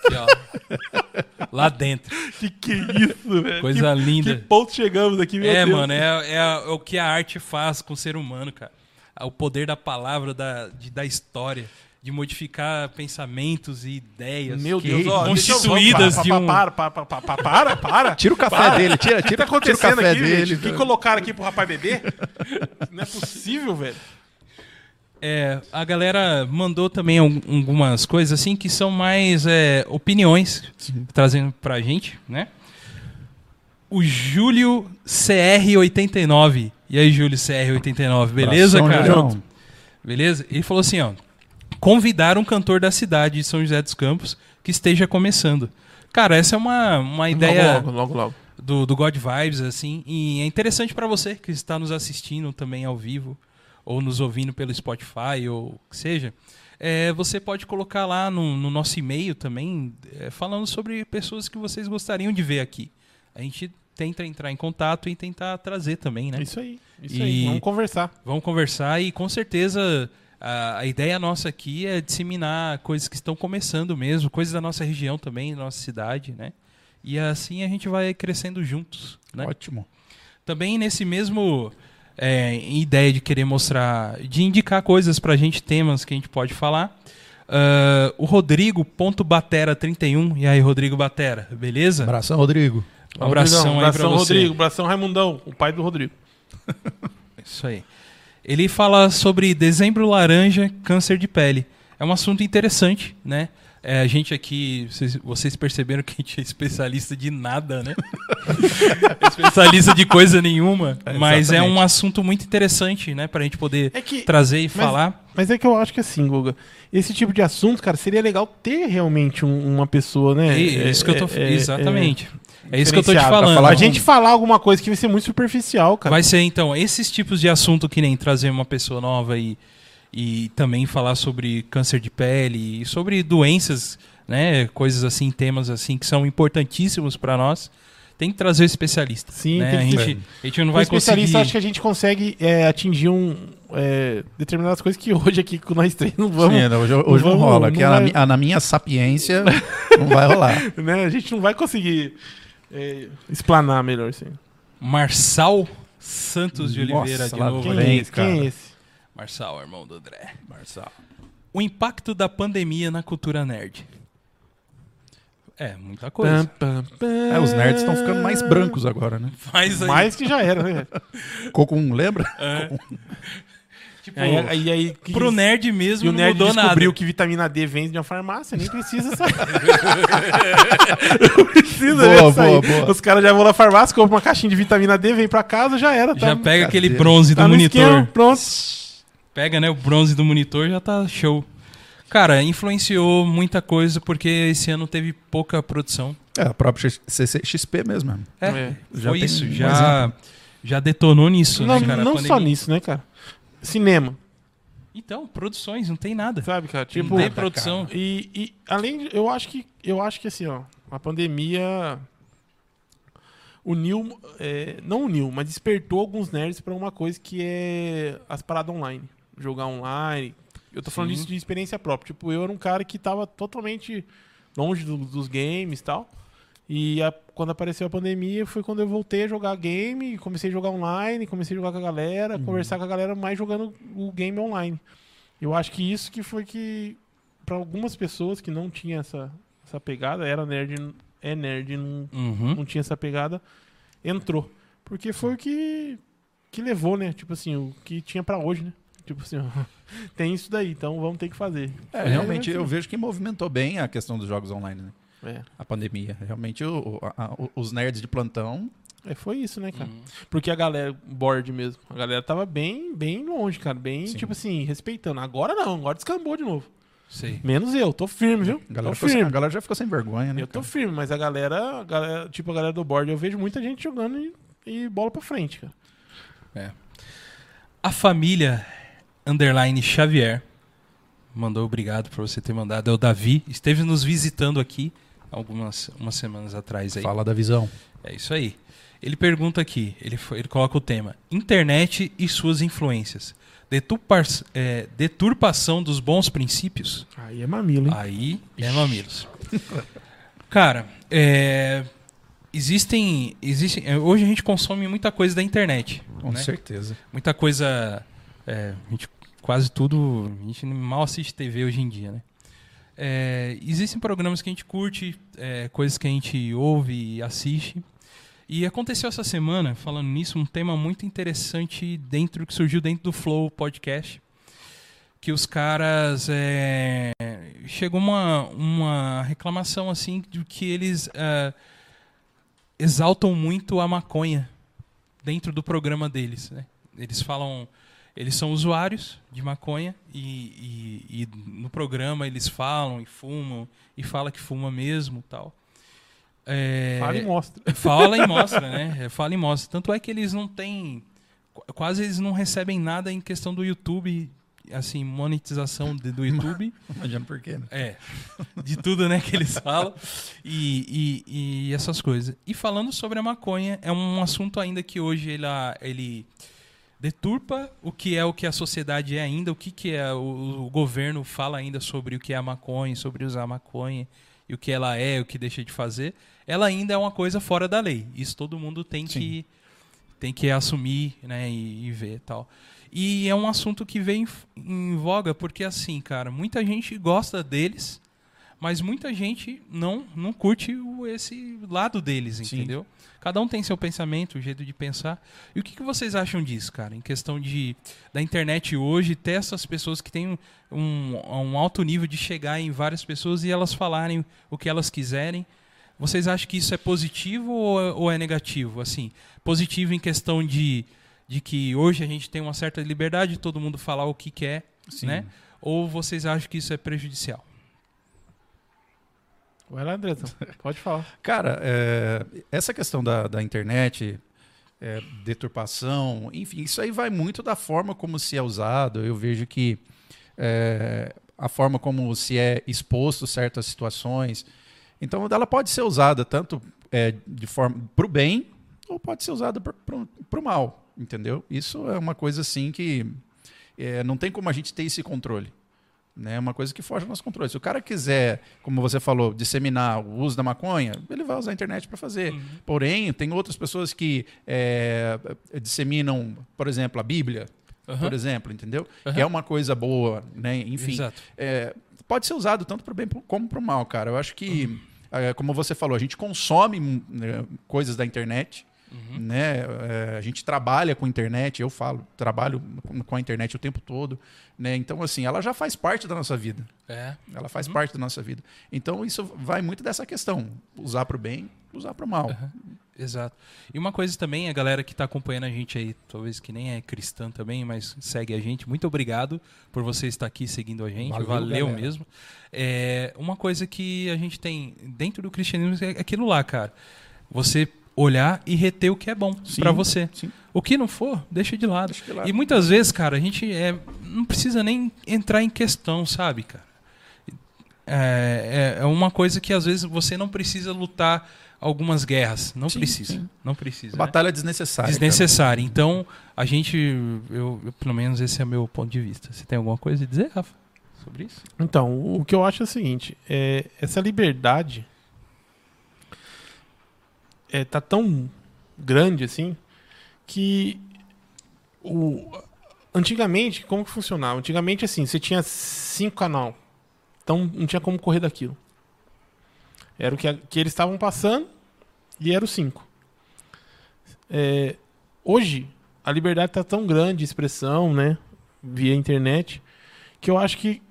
Aqui, ó. Lá dentro. Que que é isso, velho? Coisa que, linda. Que ponto chegamos aqui, meu é, Deus. mano, é, é é o que a arte faz com o ser humano, cara. O poder da palavra, da, de- da história, de modificar pensamentos e ideias Meu que- Deus, ó, eu- constituídas para, de um. Para, para, para, para, para, para. Tira o café Para. dele, tira, O que tira, tá acontecendo tira o café aqui, dele. gente? O que colocaram aqui pro rapaz beber? Não é possível, velho. É, a galera mandou também al- algumas coisas assim que são mais é, opiniões trazendo pra gente, né? o Júlio CR89. E aí, Júlio CR89, beleza, cara? Julião. Beleza? Ele falou assim, ó. Convidar um cantor da cidade de São José dos Campos que esteja começando. Cara, essa é uma, uma ideia Logo, logo, logo, logo. do, do God Vibes, assim. E é interessante pra você que está nos assistindo também ao vivo, ou nos ouvindo pelo Spotify, ou o que seja. É, você pode colocar lá no, no nosso e-mail também, é, falando sobre pessoas que vocês gostariam de ver aqui. A gente tenta entrar em contato e tentar trazer também, né? Isso aí. Isso E- aí. Vamos conversar. Vamos conversar e com certeza a, a ideia nossa aqui é disseminar coisas que estão começando mesmo, coisas da nossa região também, da nossa cidade, né? E assim a gente vai crescendo juntos, né? Ótimo. Também nesse mesmo é, ideia de querer mostrar, de indicar coisas pra gente, temas que a gente pode falar. ah, o Rodrigo.batera31. E aí, Rodrigo Batera, beleza? Abração, Rodrigo. Um abração aí pra abração você. Rodrigo, abração Raimundão, o pai do Rodrigo. Isso aí. Ele fala sobre dezembro laranja, câncer de pele. É um assunto interessante, né? É, a gente aqui, vocês, vocês perceberam que a gente é especialista de nada, né? especialista de coisa nenhuma. É, mas é um assunto muito interessante, né? Pra gente poder É que, trazer e falar. mas é que eu acho que assim, Guga, esse tipo de assunto, cara, seria legal ter realmente um- uma pessoa, né? É, isso que eu tô. é- é- exatamente. É, isso que eu tô te falando. falar. A gente falar alguma coisa que vai ser muito superficial, cara. Vai ser, então, esses tipos de assunto que nem trazer uma pessoa nova e, e também falar sobre câncer de pele e sobre doenças, né? Coisas assim, temas assim que são importantíssimos para nós. Tem que trazer o especialista. Sim, né? tem a, gente, a gente não vai especialista, conseguir. acho que a gente consegue é, atingir um, é, determinadas coisas que hoje aqui com nós três não vamos. Sim, hoje hoje não vamos- rola. não que na, vai- mi- na minha sapiência não vai rolar. Né? A gente não vai conseguir é, explanar melhor assim. Marçal Santos de Nossa, Oliveira de lá novo. Quem, vem, é esse? Quem é cara. esse? Marçal, irmão do André. Marçal. O impacto da pandemia na cultura nerd. É, muita coisa. Pam, pam, pam. É, os nerds estão ficando mais brancos agora, né? Mas aí, Mais que já era, né? Cocum, lembra? tipo, Aí, aí, aí, que- pro nerd e mesmo o não nerd mudou descobriu nada. que vitamina D vende na farmácia, nem precisa sair. não precisa Boa, né, sair. boa, boa. Os caras já vão na farmácia, compram uma caixinha de vitamina D, vem pra casa, já era. Tá, Já pega aquele bronze do tá no monitor. esquema, pronto. Pega, né, o bronze do monitor, já tá show. Cara, influenciou muita coisa porque esse ano teve pouca produção. É, a própria CCXP mesmo. É, É, já foi tem isso, um já, já detonou nisso, não né, cara? a não só nisso, né, cara? Cinema, Então, produções, não tem nada. sabe, cara? Tipo, Tipo, não tem produção. E, e além de, eu acho que eu acho que assim, ó, a pandemia uniu, é, não uniu, mas despertou alguns nerds pra uma coisa que é as paradas online, jogar online. Eu tô falando Sim. disso de experiência própria. Tipo, eu era um cara que tava totalmente longe do- dos games e tal. E a- quando apareceu a pandemia foi quando eu voltei a jogar game, comecei a jogar online, comecei a jogar com a galera, conversar com a galera mais jogando o game online. Eu acho que isso que foi que para algumas pessoas que não tinha essa, essa pegada, era nerd, é nerd, não, Uhum. não tinha essa pegada, entrou. Porque foi o que que levou, né? Tipo assim, o que tinha pra hoje, né? Tipo assim, ó, tem isso daí, então vamos ter que fazer. É, realmente assim. eu vejo que movimentou bem a questão dos jogos online, né? É, A pandemia. Realmente o- a- o- os nerds de plantão. é, foi isso, né, Uhum. cara? Porque a galera, board mesmo, a galera tava bem, bem longe, cara, bem, Sim. tipo assim, respeitando. Agora não, agora descambou de novo. Sei. Menos eu, tô firme, viu? A galera, tô ficou sem- a firme. galera já ficou sem vergonha, né? Eu tô cara? firme, mas a galera, a galera, tipo a galera do board, eu vejo muita gente jogando e, e bola pra frente, cara. A família underline Xavier mandou obrigado por você ter mandado. É o Davi. Esteve nos visitando aqui algumas umas semanas atrás aí. Fala da visão. É isso aí. Ele pergunta aqui, ele, ele coloca o tema: Internet e suas influências. Deturpar, é, deturpação dos bons princípios? Aí é mamilo, hein? Aí é mamilos. Cara, é, existem, existem. é, Hoje a gente consome muita coisa da internet. Com né? certeza. Muita coisa. É, a gente, quase tudo. A gente mal assiste TV hoje em dia, né? É, existem programas que a gente curte, é, coisas que a gente ouve e assiste. E aconteceu essa semana, falando nisso, um tema muito interessante dentro que surgiu dentro do Flow Podcast. Que os caras. É, chegou uma, uma reclamação assim de que eles. é, exaltam muito a maconha dentro do programa deles. Né? Eles falam. Eles são usuários de maconha e, e, e no programa eles falam e fumam e fala que fuma mesmo tal. É, Fala e mostra. Fala e mostra, né? É, Fala e mostra. Tanto é que eles não têm. qu- Quase eles não recebem nada em questão do YouTube, assim, monetização de- do YouTube. Imagina por quê, né? É, de tudo, né, que eles falam. E, e, e essas coisas. E falando sobre a maconha, é um assunto ainda que hoje ele, ele deturpa o que é o que a sociedade é ainda, o que, que é o, o governo fala ainda sobre o que é a maconha, sobre usar a maconha e o que ela é, o que deixa de fazer. Ela ainda é uma coisa fora da lei. Isso todo mundo tem que tem que assumir, né, e, e ver e tal. E é um assunto que vem em, em voga porque assim, cara, muita gente gosta deles, mas muita gente não não curte o, esse lado deles, Sim. entendeu? Cada um tem seu pensamento, o jeito de pensar. E o que, que vocês acham disso, cara? Em questão de da internet hoje ter essas pessoas que têm um, um alto nível de chegar em várias pessoas e elas falarem o que elas quiserem. Vocês acham que isso é positivo ou é, ou é negativo? Assim, positivo em questão de, de que hoje a gente tem uma certa liberdade de todo mundo falar o que quer, Sim. né? Ou vocês acham que isso é prejudicial? Vai lá, Andrezão. Pode falar. Cara, é, essa questão da, da internet, é, deturpação, enfim, isso aí vai muito da forma como se é usado. Eu vejo que é, a forma como se é exposto certas situações. Então, ela pode ser usada tanto é, de forma para o bem ou pode ser usada para o mal, entendeu? Isso é uma coisa assim que é, não tem como a gente ter esse controle. É uma coisa que foge do nosso controle. Se o cara quiser, como você falou, disseminar o uso da maconha, ele vai usar a internet para fazer. Porém, tem outras pessoas que é, disseminam, por exemplo, a Bíblia, por exemplo, entendeu? Aham. Que é uma coisa boa, né? Enfim, é, pode ser usado tanto para o bem como para o mal, cara. Eu acho que, Uhum. é, como você falou, a gente consome né, coisas da internet, Uhum. né? É, a gente trabalha com internet, eu falo, trabalho com- a internet o tempo todo, né? Então, assim, ela já faz parte da nossa vida. É. Ela faz parte da nossa vida. Então, isso vai muito dessa questão: usar para o bem, usar para o mal. Exato. E uma coisa também, a galera que está acompanhando a gente aí, talvez que nem é cristã também, mas segue a gente, muito obrigado por você estar aqui seguindo a gente. Valeu, Valeu, mesmo. É, uma coisa que a gente tem dentro do cristianismo é aquilo lá, cara. Você olhar e reter o que é bom para você. sim. O que não for, deixa de lado. Deixa de lado. E muitas vezes, cara, a gente é, não precisa nem entrar em questão, sabe, cara? É, é, é uma coisa que às vezes você não precisa lutar algumas guerras. Não Sim, precisa. sim. Não precisa. né? Batalha desnecessária. Desnecessária. Então, a gente. Eu, eu- pelo menos esse é o meu ponto de vista. Você tem alguma coisa a dizer, Rafa? Sobre isso? Então, o que eu acho é o seguinte: é, essa liberdade é, tá tão grande assim que o, antigamente, como que funcionava? Antigamente, assim, você tinha cinco canal, então não tinha como correr daquilo. Era o que, que eles estavam passando e era o cinco. É, hoje, a liberdade tá tão grande de expressão, né, via internet, que eu acho que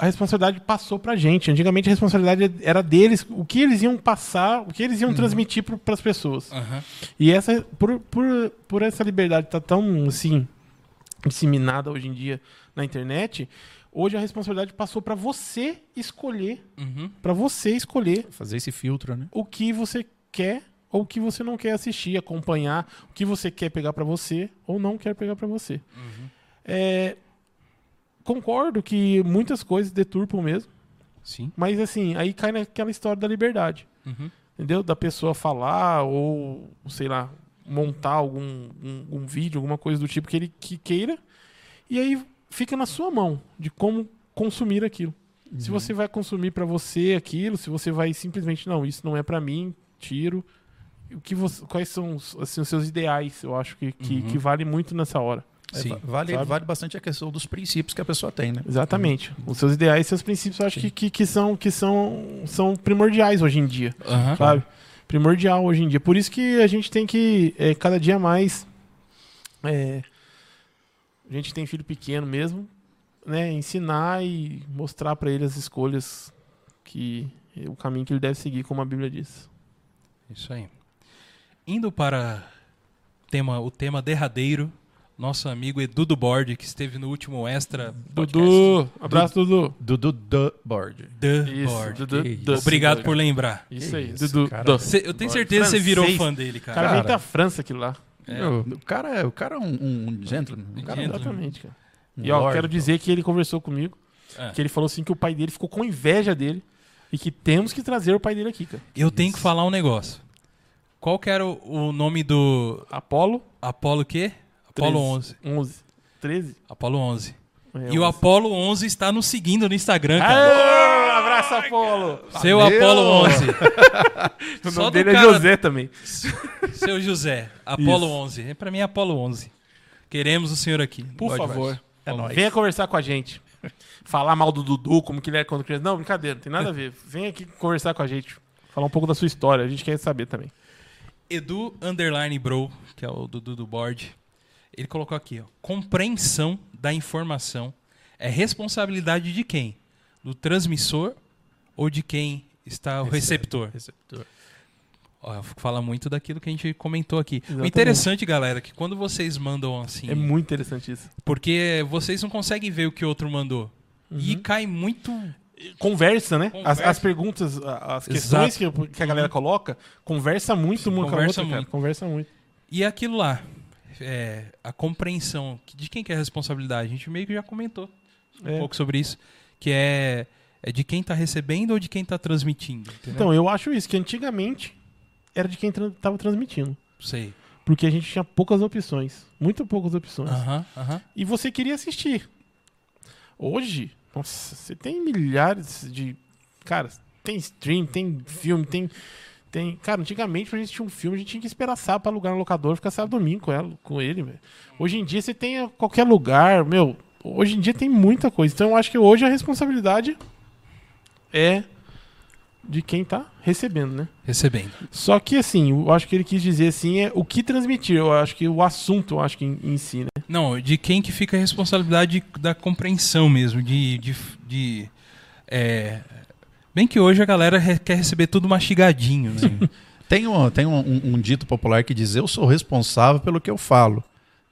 a responsabilidade passou pra gente. Antigamente a responsabilidade era deles, o que eles iam passar, o que eles iam transmitir para as pessoas. Aham. E essa por, por, por essa liberdade estar tão assim disseminada hoje em dia na internet, hoje a responsabilidade passou para você escolher, Uhum. para você escolher Fazer esse filtro, né? o que você quer ou o que você não quer assistir, acompanhar, o que você quer pegar para você ou não quer pegar para você. É, concordo que muitas coisas deturpam mesmo, Sim. mas assim, aí cai naquela história da liberdade, Uhum. entendeu? Da pessoa falar ou, sei lá, montar algum um, um vídeo, alguma coisa do tipo que ele que queira, e aí fica na sua mão de como consumir aquilo. Se você vai consumir para você aquilo, se você vai simplesmente não, isso não é para mim, tiro. O que você, quais são os, assim, os seus ideais? Eu acho que, que, Uhum. que vale muito nessa hora. É, Sim. va- vale, Sabe? vale bastante a questão dos princípios que a pessoa tem, né? Exatamente. Os seus ideais, seus princípios, eu acho que, que, que são que são são primordiais hoje em dia, Aham. sabe? Primordial hoje em dia. Por isso que a gente tem que é, cada dia mais é, a gente tem filho pequeno mesmo, né? Ensinar e mostrar para ele as escolhas que o caminho que ele deve seguir, como a Bíblia diz. Isso aí. indo para tema, o tema derradeiro, nosso amigo Edu do Board, que esteve no último extra podcast. Dudu, abraço, Dudu. Dudu The Board. The Isso, Board. Dudu. Obrigado por lembrar. Isso aí, isso, Dudu. cara. Dudu. Cê- eu tenho certeza que você virou fã dele, O cara. cara vem Cara. da França aquilo lá. É. Meu, o cara é, o cara é um, um, gentleman. Um cara, Gentleman. Exatamente, cara. E ó, lord. quero dizer que ele conversou comigo, Ah. que ele falou assim que o pai dele ficou com inveja dele e que temos que trazer o pai dele aqui, cara. Eu tenho que falar um negócio. Qual que era o, o nome do Apolo Apolo quê? Apolo 11. 11. 13? Apolo 11. É, E o 11. Apolo 11 está nos seguindo no Instagram, cara. Aê, abraço, Apolo! Seu Valeu! Apolo 11. O Só nome dele é cara- José também. Seu José. Apolo Isso. 11. É pra mim é Apolo 11. Queremos o senhor aqui. Por Pode, favor. É nóis. Venha conversar com a gente. Falar mal do Dudu, como que ele é quando criança. Não, brincadeira, não tem nada a ver. Venha aqui conversar com a gente. Falar um pouco da sua história. A gente quer saber também. Edu Underline Bro, que é o Dudu do board, ele colocou aqui, ó. Compreensão da informação é responsabilidade de quem? Do transmissor ou de quem está o receptor? Receptor. Ó, fala muito daquilo que a gente comentou aqui. O Exatamente. interessante, galera, é que quando vocês mandam assim, É muito interessante isso. porque vocês não conseguem ver o que o outro mandou. E Uhum. cai muito. Conversa, né? As, Conversa. as perguntas, a- as questões que, que a galera coloca, conversa muito uma com a conversa outra, cara. muito. Conversa muito. E aquilo lá, é, a compreensão de quem que é a responsabilidade. A gente meio que já comentou um É. pouco sobre isso, que é, é de quem está recebendo ou de quem está transmitindo. Entendeu? Então, eu acho isso, que antigamente era de quem tra tava transmitindo. sei. Porque a gente tinha poucas opções. Muito poucas opções. Aham, aham. E você queria assistir. Hoje, nossa, você tem milhares de. Cara, tem stream, tem filme, tem. Tem, cara, antigamente pra gente assistir um filme, a gente tinha que esperar sábado pra alugar no locador, ficar sábado domingo com, ela, com ele, velho. Hoje em dia você tem qualquer lugar, meu. Hoje em dia tem muita coisa. Então eu acho que hoje a responsabilidade é de quem tá recebendo, né? Recebendo. Só que assim, eu acho que ele quis dizer assim é o que transmitir. Eu acho que o assunto, eu acho que em, em si, né? Não, de quem que fica a responsabilidade da compreensão mesmo, de. de, de é, Bem que hoje a galera quer receber tudo mastigadinho, né? Tem, um, tem um, um- um dito popular que diz: Eu sou responsável pelo que eu falo,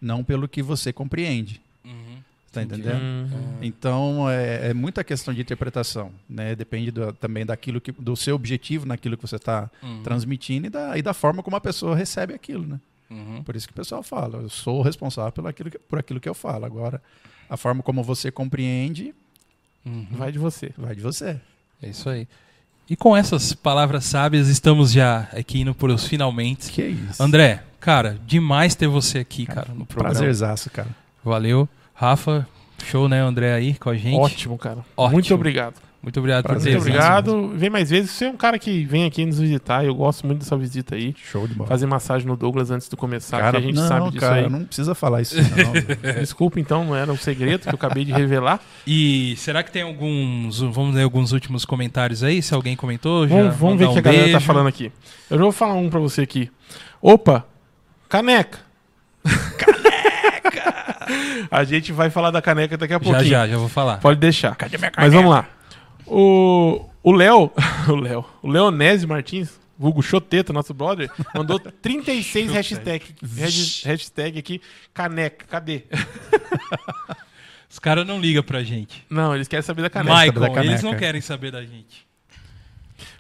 não pelo que você compreende. Uhum. Tá entendendo? Hum. Então é, é muita questão de interpretação, né? Depende do- também daquilo que, do seu objetivo naquilo que você está Uhum. transmitindo e da, e da forma como a pessoa recebe aquilo, né? Uhum. Por isso que o pessoal fala, eu sou responsável pelo aquilo que- por aquilo que eu falo. Agora, a forma como você compreende, Uhum. Vai de você. vai de você. É isso aí. E com essas palavras sábias, estamos já aqui indo por os finalmente. Que isso. André, cara, demais ter você aqui, cara, no programa. Prazerzaço, cara. Valeu. Rafa, show, né, André aí com a gente. Ótimo, cara. Ótimo. Muito obrigado. Muito obrigado por Prazer, ter Muito obrigado. Vem mais vezes. Você é um cara que vem aqui nos visitar. Eu gosto muito dessa visita aí. Show de bola. Fazer massagem no Douglas antes de começar, cara, que a gente não, sabe disso cara, aí. não precisa falar isso não. Desculpa, então, não era um segredo que eu acabei de revelar. E será que tem alguns, vamos ler alguns últimos comentários aí? Se alguém comentou, já Vamos, vamos ver o mandar que a um galera tá beijo. falando aqui. Eu já vou falar um pra você aqui. Opa! Caneca! Caneca! a gente vai falar da caneca daqui a Já, pouquinho. já, já vou falar. Pode deixar. Mas vamos lá. O o Léo, o Léo, o Leonésio Martins, vulgo Choteta, nosso brother, mandou 36 hashtag, hashtag, hashtag aqui, caneca, cadê? Os caras não ligam pra gente. Não, eles querem saber da caneca. Michael, da caneca. eles não querem saber da gente.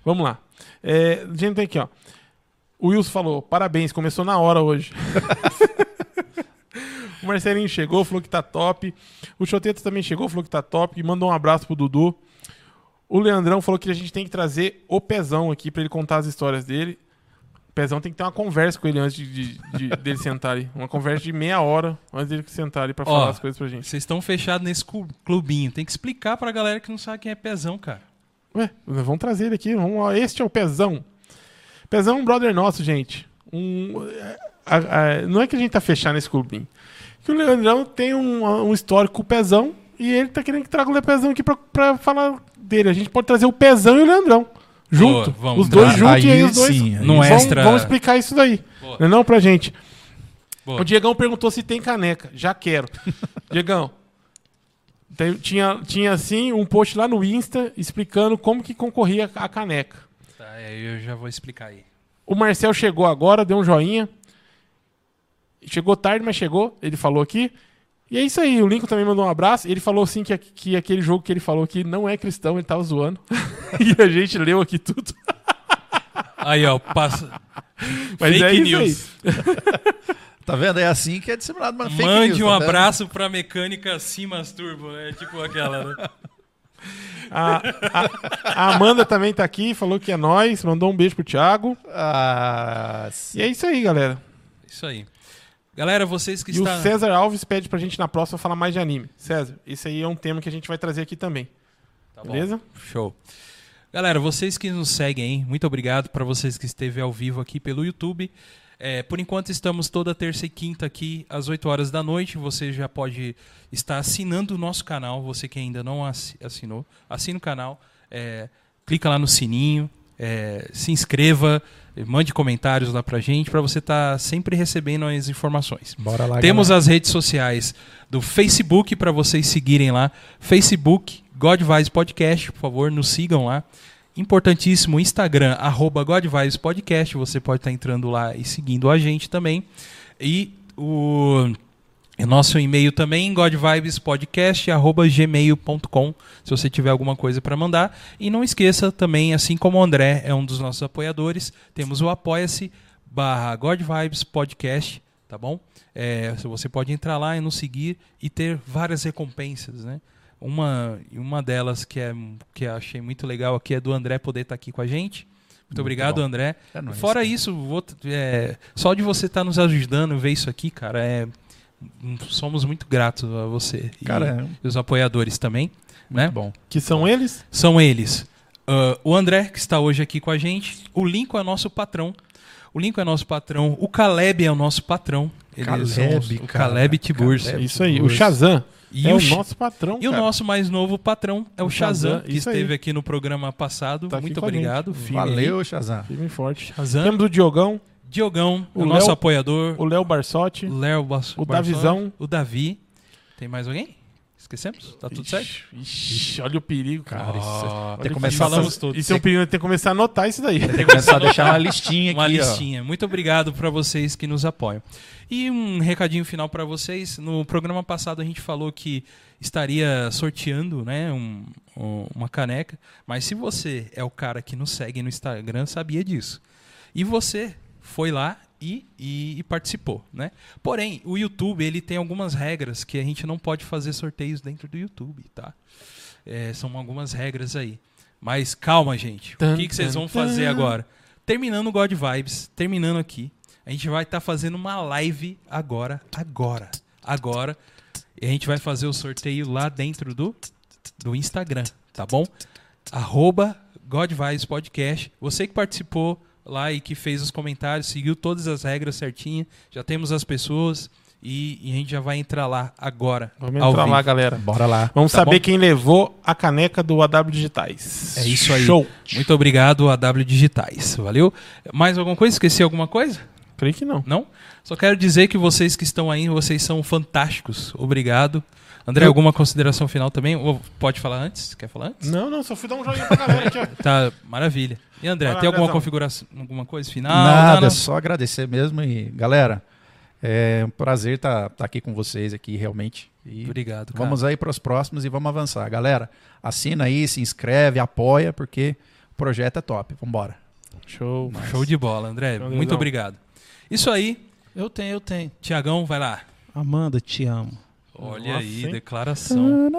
Vamos lá. É, gente, tem aqui, ó. O Wilson falou, parabéns, começou na hora hoje. o Marcelinho chegou, falou que tá top. O Choteta também chegou, falou que tá top. E mandou um abraço pro Dudu. O Leandrão falou que a gente tem que trazer o Pezão aqui pra ele contar as histórias dele. O Pezão tem que ter uma conversa com ele antes de, de- de- dele sentar ali. Uma conversa de meia hora antes dele sentar ali pra Ó, falar as coisas pra gente. Vocês estão fechados nesse clubinho. Tem que explicar pra galera que não sabe quem é pezão, cara. Ué, vamos trazer ele aqui. Vamos, ó, este é o Pezão. Pezão é um brother nosso, gente. Um, a- a- não é que a gente tá fechado nesse clubinho. Que o Leandrão tem um, um histórico com o Pezão e ele tá querendo que traga o Pezão aqui pra, pra falar dele. A gente pode trazer o Pezão e o Leandrão. Junto. Boa, vamos. os dois juntos e aí os dois. sim, aí vão, extra- vão explicar isso daí. Boa. Não é não pra gente. Boa. O Diegão perguntou se tem caneca. Já quero. Diegão, tem- tinha, tinha assim um post lá no Insta explicando como que concorria a caneca. Tá, é, eu já vou explicar aí. O Marcel chegou agora, deu um joinha. Chegou tarde, mas chegou. Ele falou aqui. E é isso aí. O Lincoln também mandou um abraço. Ele falou assim que, que aquele jogo que ele falou que não é cristão, ele tava zoando. e a gente leu aqui tudo. Aí, ó, passa. Mas Fake é isso news. Tá vendo? É assim que é disseminado uma fake Mande news, um tá abraço pra mecânica Simas Turbo, né? Tipo aquela, né? A, a- a Amanda também tá aqui, falou que é nós, mandou um beijo pro Thiago. Ah, E é isso aí, galera. Isso aí. Galera, vocês que E estão. o César Alves pede pra gente na próxima falar mais de anime. César, esse aí é um tema que a gente vai trazer aqui também. Tá bom. beleza? Show. Galera, vocês que nos seguem, hein? muito obrigado para vocês que esteve ao vivo aqui pelo YouTube. É, por enquanto estamos toda terça e quinta aqui às 8 horas da noite. Você já pode estar assinando o nosso canal. Você que ainda não assi- assinou, assina o canal. é, clica lá no sininho, é, se inscreva, mande comentários lá pra gente para você estar sempre recebendo as informações. Bora lá, Temos as redes sociais do Facebook para vocês seguirem lá. Facebook, Godvibes Podcast, por favor, nos sigam lá. Importantíssimo, Instagram, arroba Godvibes Podcast. Você pode estar entrando lá e seguindo a gente também. E o o nosso e-mail também, godvibespodcast.gmail.com, se você tiver alguma coisa para mandar. E não esqueça também, assim como o André é um dos nossos apoiadores, temos o apoia-se barra godvibes podcast, tá bom? É, você pode entrar lá e nos seguir e ter várias recompensas, né? Uma, e uma delas que, é, que eu achei muito legal aqui é do André poder estar aqui com a gente. Muito, obrigado, bom. André. É Fora isso, vou- é, só de você estar nos ajudando, ver isso aqui, cara, é, somos muito gratos a você. E- Cara, e os apoiadores também, né? bom. Que são eles? São eles. ah, o André, que está hoje aqui com a gente. O Lincoln é nosso patrão. O Lincoln é nosso patrão. O Caleb é o nosso patrão. Eles Caleb, os- o cara. Caleb Tiburcio. Caleb. Isso aí. O. Shazam E, é o, o nosso patrão. e o cara. nosso mais novo patrão é o, O Shazam, Shazam, que isso aí. esteve aqui no programa passado. Tá Muito obrigado. Firme aí. Valeu, Shazam. Firme forte. Shazam. Temos o Diogão, Diogão, o, O nosso Léo- apoiador. o Léo Barsotti. Léo Bas- O Davizão. O Davi. Tem mais alguém? Esquecemos? Tá tudo certo? Ixi, ixi, olha o perigo, cara. Isso Ó, tem que o começar falamos todos. Isso é um perigo, tem que começar a anotar isso daí. Tem que começar a deixar uma listinha aqui, Uma ó. listinha. Muito obrigado para vocês que nos apoiam. E um recadinho final para vocês. No programa passado a gente falou que estaria sorteando né, um- um- uma caneca. Mas se você é o cara que nos segue no Instagram, sabia disso. E você foi lá e, e- e participou, né? Porém, o YouTube ele tem algumas regras que a gente não pode fazer sorteios dentro do YouTube, tá? É, são algumas regras aí. Mas calma, gente. Tan, o que, que vocês tan, vão fazer tan. agora? Terminando o God Vibes, terminando aqui, a gente vai estar fazendo uma live agora, agora, agora. E a gente vai fazer o sorteio lá dentro do, do Instagram, tá bom? Arroba God Vibes Podcast. Você que participou lá e que fez os comentários, seguiu todas as regras certinho, já temos as pessoas e, e a gente já vai entrar lá agora. Vamos ao entrar lá, vivo. galera. Bora lá. Vamos Tá saber bom? quem levou a caneca do AW Digitais. É isso aí. Show. Muito obrigado, AW Digitais. Valeu? Mais alguma coisa? Esqueci alguma coisa? Creio que não. Não? Só quero dizer que vocês que estão aí, vocês são fantásticos. Obrigado. André, Eu- alguma consideração final também? Ou pode falar antes? Quer falar antes? Não, não, só fui dar um joinha pra galera aqui, ó. Tá, maravilha. E André, lá, tem alguma configuração, alguma coisa final? Nada, Não, não. só agradecer mesmo. E, galera, é um prazer estar aqui com vocês aqui, realmente. E Obrigado, cara. vamos aí para os próximos e vamos avançar. Galera, assina aí, se inscreve, apoia, porque o projeto é top. Vambora. Show. Show de bola, André. Muito obrigado. Isso aí. Eu tenho, eu tenho. Tiagão, vai lá. Amanda, te amo. Olha Nossa, aí, hein? declaração.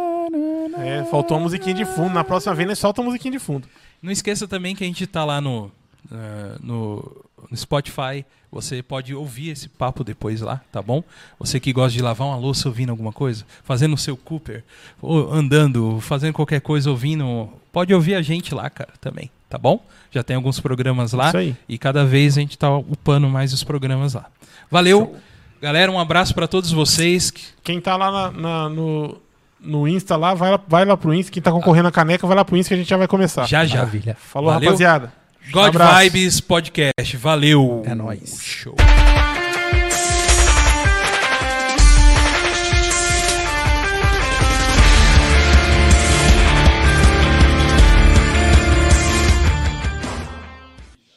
É, faltou a musiquinha de fundo. Na próxima vez, nós solta a musiquinha de fundo. Não esqueça também que a gente tá lá no, eh, no, no Spotify. Você pode ouvir esse papo depois lá, tá bom? Você que gosta de lavar uma louça ouvindo alguma coisa, fazendo o seu Cooper, ou andando, fazendo qualquer coisa ouvindo, pode ouvir a gente lá, cara, também, tá bom? Já tem alguns programas lá Isso aí. e cada vez a gente tá upando mais os programas lá. Valeu, galera, um abraço para todos vocês. Quem tá lá na- na- no, no Insta lá, vai lá, vai lá pro Insta. Quem tá concorrendo a caneca, vai lá pro Insta que a gente já vai começar. Já já. Maravilha. Falou, Valeu. rapaziada. God Abraço. Vibes Podcast. Valeu. É nóis. Show.